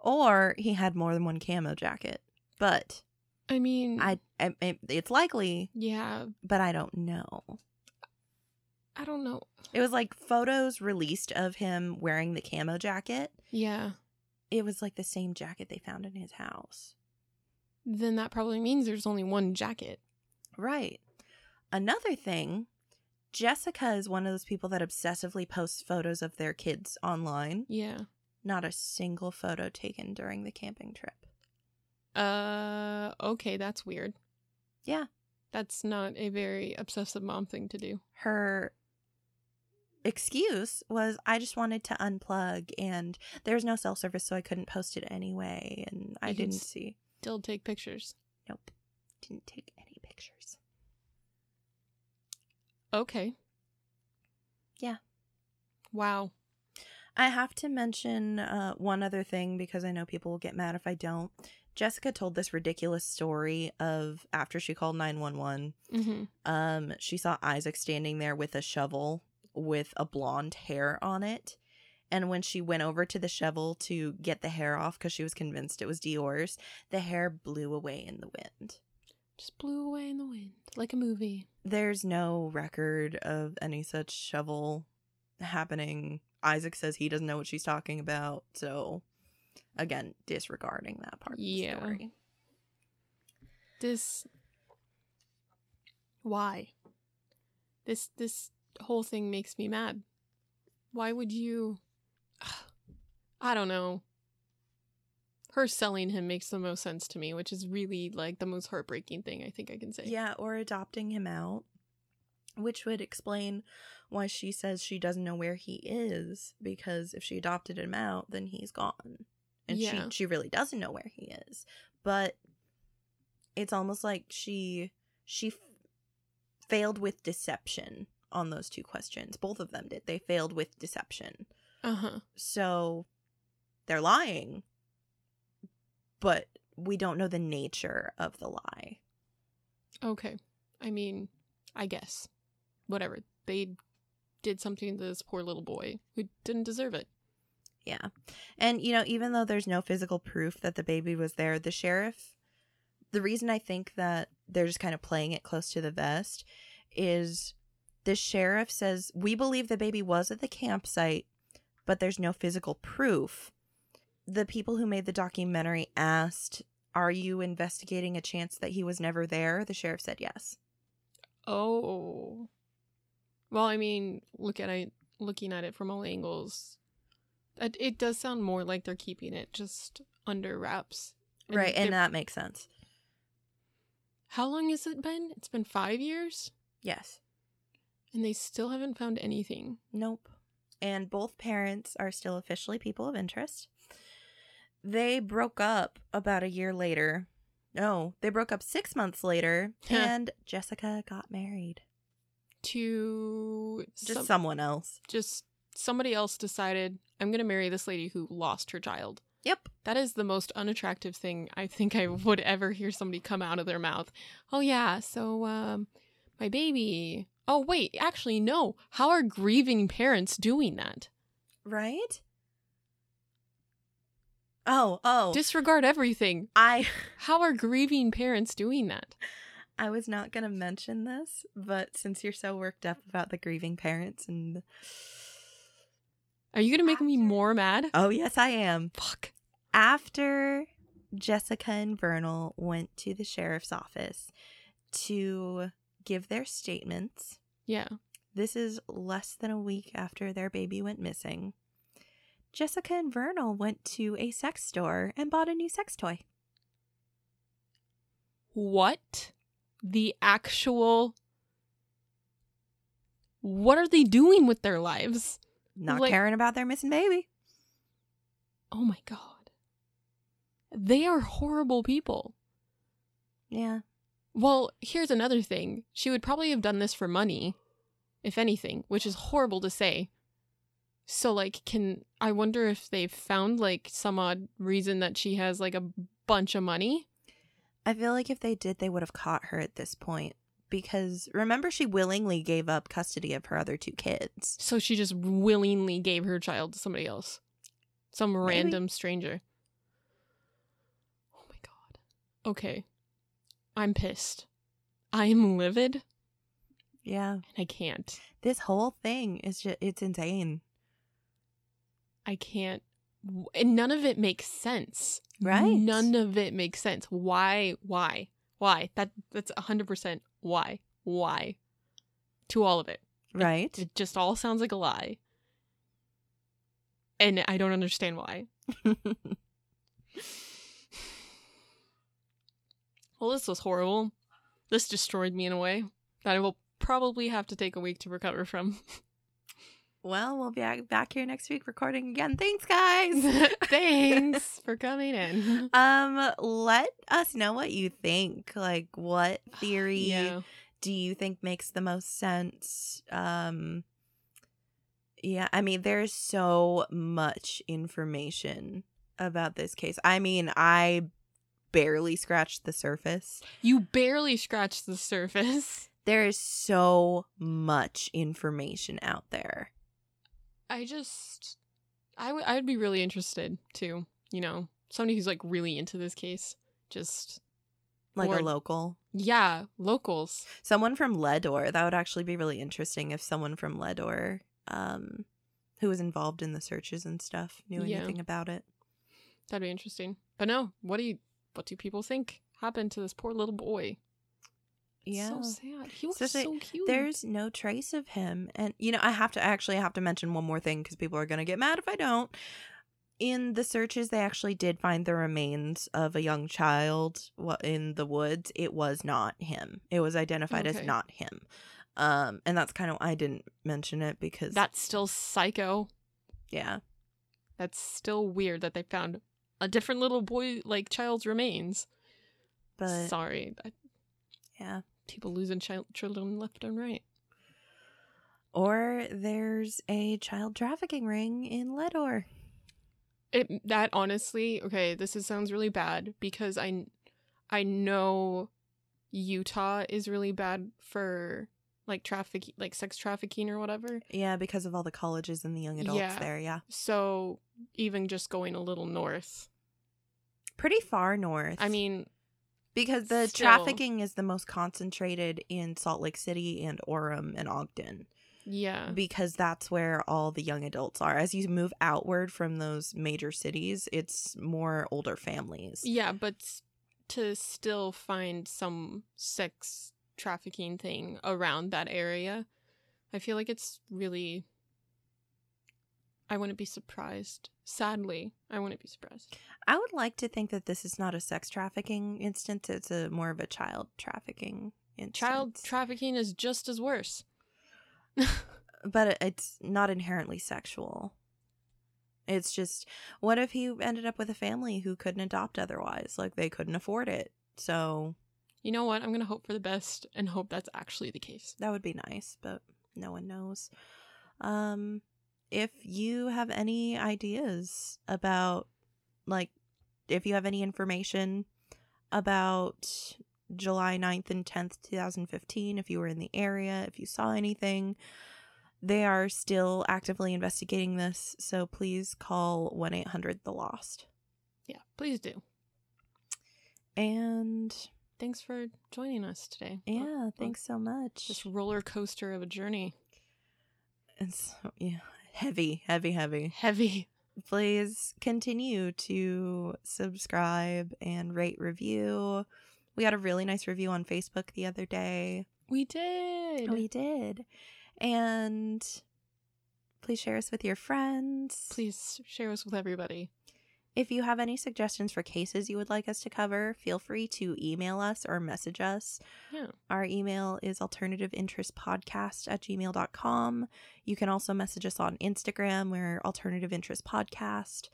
Or he had more than one camo jacket. But I mean, I, I it- it's likely, yeah, but I don't know. I don't know. It was like photos released of him wearing the camo jacket. Yeah. It was like the same jacket they found in his house. Then that probably means there's only one jacket. Right. Another thing, Jessica is one of those people that obsessively posts photos of their kids online. Yeah. Not a single photo taken during the camping trip. Uh, okay, that's weird. Yeah. That's not a very obsessive mom thing to do. Her excuse was I just wanted to unplug and there's no cell service so I couldn't post it anyway and I You didn't see. Still take pictures. Nope. Didn't take any pictures. Okay. Yeah. Wow. I have to mention uh, one other thing because I know people will get mad if I don't. Jessica told this ridiculous story of after she called 911, Mm-hmm. um, she saw Isaac standing there with a shovel with a blonde hair on it. And when she went over to the shovel to get the hair off because she was convinced it was DeOrr's, the hair blew away in the wind. Just blew away in the wind like a movie. There's no record of any such shovel happening. Isaac says he doesn't know what she's talking about. So, again, disregarding that part Yeah. of the story. This. Why? This this whole thing makes me mad. Why would you? I don't know. Her selling him makes the most sense to me, which is really like the most heartbreaking thing I think I can say. Yeah, or adopting him out, which would explain why she says she doesn't know where he is because if she adopted him out, then he's gone. And Yeah. she she really doesn't know where he is. But it's almost like she she f- failed with deception on those two questions. Both of them did. They failed with deception. Uh huh. So they're lying. But we don't know the nature of the lie. Okay. I mean, I guess. Whatever. They did something to this poor little boy who didn't deserve it. Yeah. And, you know, even though there's no physical proof that the baby was there, the sheriff, the reason I think that they're just kind of playing it close to the vest is the sheriff says, We believe the baby was at the campsite, but there's no physical proof. The people who made the documentary asked, Are you investigating a chance that he was never there? The sheriff said yes. Oh. Well, I mean, look at it looking at it from all angles. It, it does sound more like they're keeping it just under wraps. right. And that makes sense. how long has it been? It's been five years, Yes. and they still haven't found anything. Nope. And both parents are still officially people of interest. They broke up about a year later. No, they broke up six months later, and Jessica got married. To Just some- someone else. just somebody else decided I'm gonna marry this lady who lost her child. Yep. That is the most unattractive thing I think I would ever hear somebody come out of their mouth. Oh yeah, so um my baby. Oh wait, actually no. How are grieving parents doing that? Right? Oh, oh. Disregard everything. I How are grieving parents doing that? I was not going to mention this, but since you're so worked up about the grieving parents and Are you gonna make me more mad? Oh, yes, I am. Fuck. after Jessica and Vernal went to the sheriff's office to give their statements, Yeah. this is less than a week after their baby went missing. Jessica and Vernal went to a sex store and bought a new sex toy. what the actual what are they doing with their lives? Not Like- caring about their missing baby. Oh my god. They are horrible people. Yeah. Well, here's another thing. She would probably have done this for money, if anything, which is horrible to say. So, like, can I wonder if they've found like some odd reason that she has like a bunch of money? I feel like if they did, they would have caught her at this point. Because remember, she willingly gave up custody of her other two kids. So she just willingly gave her child to somebody else, some Maybe. random stranger. Oh my god. Okay, I'm pissed. I am livid, Yeah. and I can't. This whole thing is just, it's insane. I can't. And none of it makes sense. Right. None of it makes sense. Why? Why? Why? That that's hundred percent. Why? Why? To all of it. Right? It just all sounds like a lie. And I don't understand why. Well, this was horrible. This destroyed me in a way that I will probably have to take a week to recover from. well, we'll be back- here next week recording again. Thanks, guys. Thanks for coming in. Um, let us know what you think. Like, what theory Yeah. do you think makes the most sense? Um, yeah, I mean, there's so much information about this case. I mean, I barely scratched the surface. You barely scratched the surface. There is so much information out there. I just I would I would be really interested too, you know. Somebody who's like really into this case. Just Like Or- a local. yeah, locals. Someone from Leadore. That would actually be really interesting if someone from Leadore, um, who was involved in the searches and stuff, knew Yeah. anything about it. That'd be interesting. But no, what do you what do people think happened to this poor little boy? Yeah. So sad. He was Especially- so cute. There's no trace of him. And, you know, I have to actually have to mention one more thing because people are going to get mad if I don't. In the searches, they actually did find the remains of a young child in the woods. It was not him. It was identified as not him. Um, and that's kind of I didn't mention it because That's still psycho. yeah, That's still weird that they found a different little boy like child's remains. but Sorry. Yeah. People losing child children left and right. Or there's a child trafficking ring in Leadore. It that honestly, okay, this is, sounds really bad because I I know Utah is really bad for like traffic like sex trafficking or whatever. Yeah, because of all the colleges and the young adults Yeah. there. Yeah, So even just going a little north. pretty far north. I mean, because the still- trafficking is the most concentrated in Salt Lake City and Orem and Ogden yeah. because that's where all the young adults are. As you move outward from those major cities, it's more older families. Yeah, but to still find some sex trafficking thing around that area, I feel like it's really. I wouldn't be surprised. Sadly, I wouldn't be surprised. I would like to think that this is not a sex trafficking instance; it's a more of a child trafficking instance. Child trafficking is just as worse. but it's not inherently sexual. It's just, what if he ended up with a family who couldn't adopt otherwise? Like they couldn't afford it. So You know what? I'm going to hope for the best and hope that's actually the case. that would be nice, but no one knows. Um, if you have any ideas about, like, if you have any information about July 9th and 10th, 2015, if you were in the area, if you saw anything, they are still actively investigating this. So please call 1 800 The Lost. Yeah, please do. And Thanks for joining us today. yeah, thanks so much. This roller coaster of a journey. It's yeah, heavy, heavy, heavy. Heavy. Please continue to subscribe and rate review. We got a really nice review on Facebook the other day. We did. We did. And please share us with your friends. Please share us with everybody. If you have any suggestions for cases you would like us to cover, feel free to email us or message us. Yeah. Our email is alternativeinterestpodcast at gmail.com. You can also message us on Instagram. We're Alternative Interest Podcast.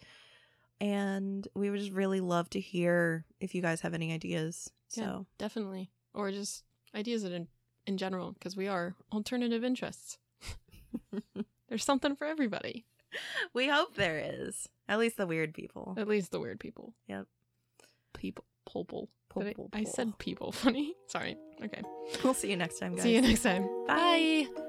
And we would just really love to hear if you guys have any ideas. Yeah. So, Definitely. Or just ideas in, in general, because we are alternative interests. There's something for everybody. we hope there is. At least the weird people. At least the weird people. Yep. People. Pol- Did I- I said people. Funny. Sorry. Okay. We'll see you next time, guys. See you next time. Bye. Bye.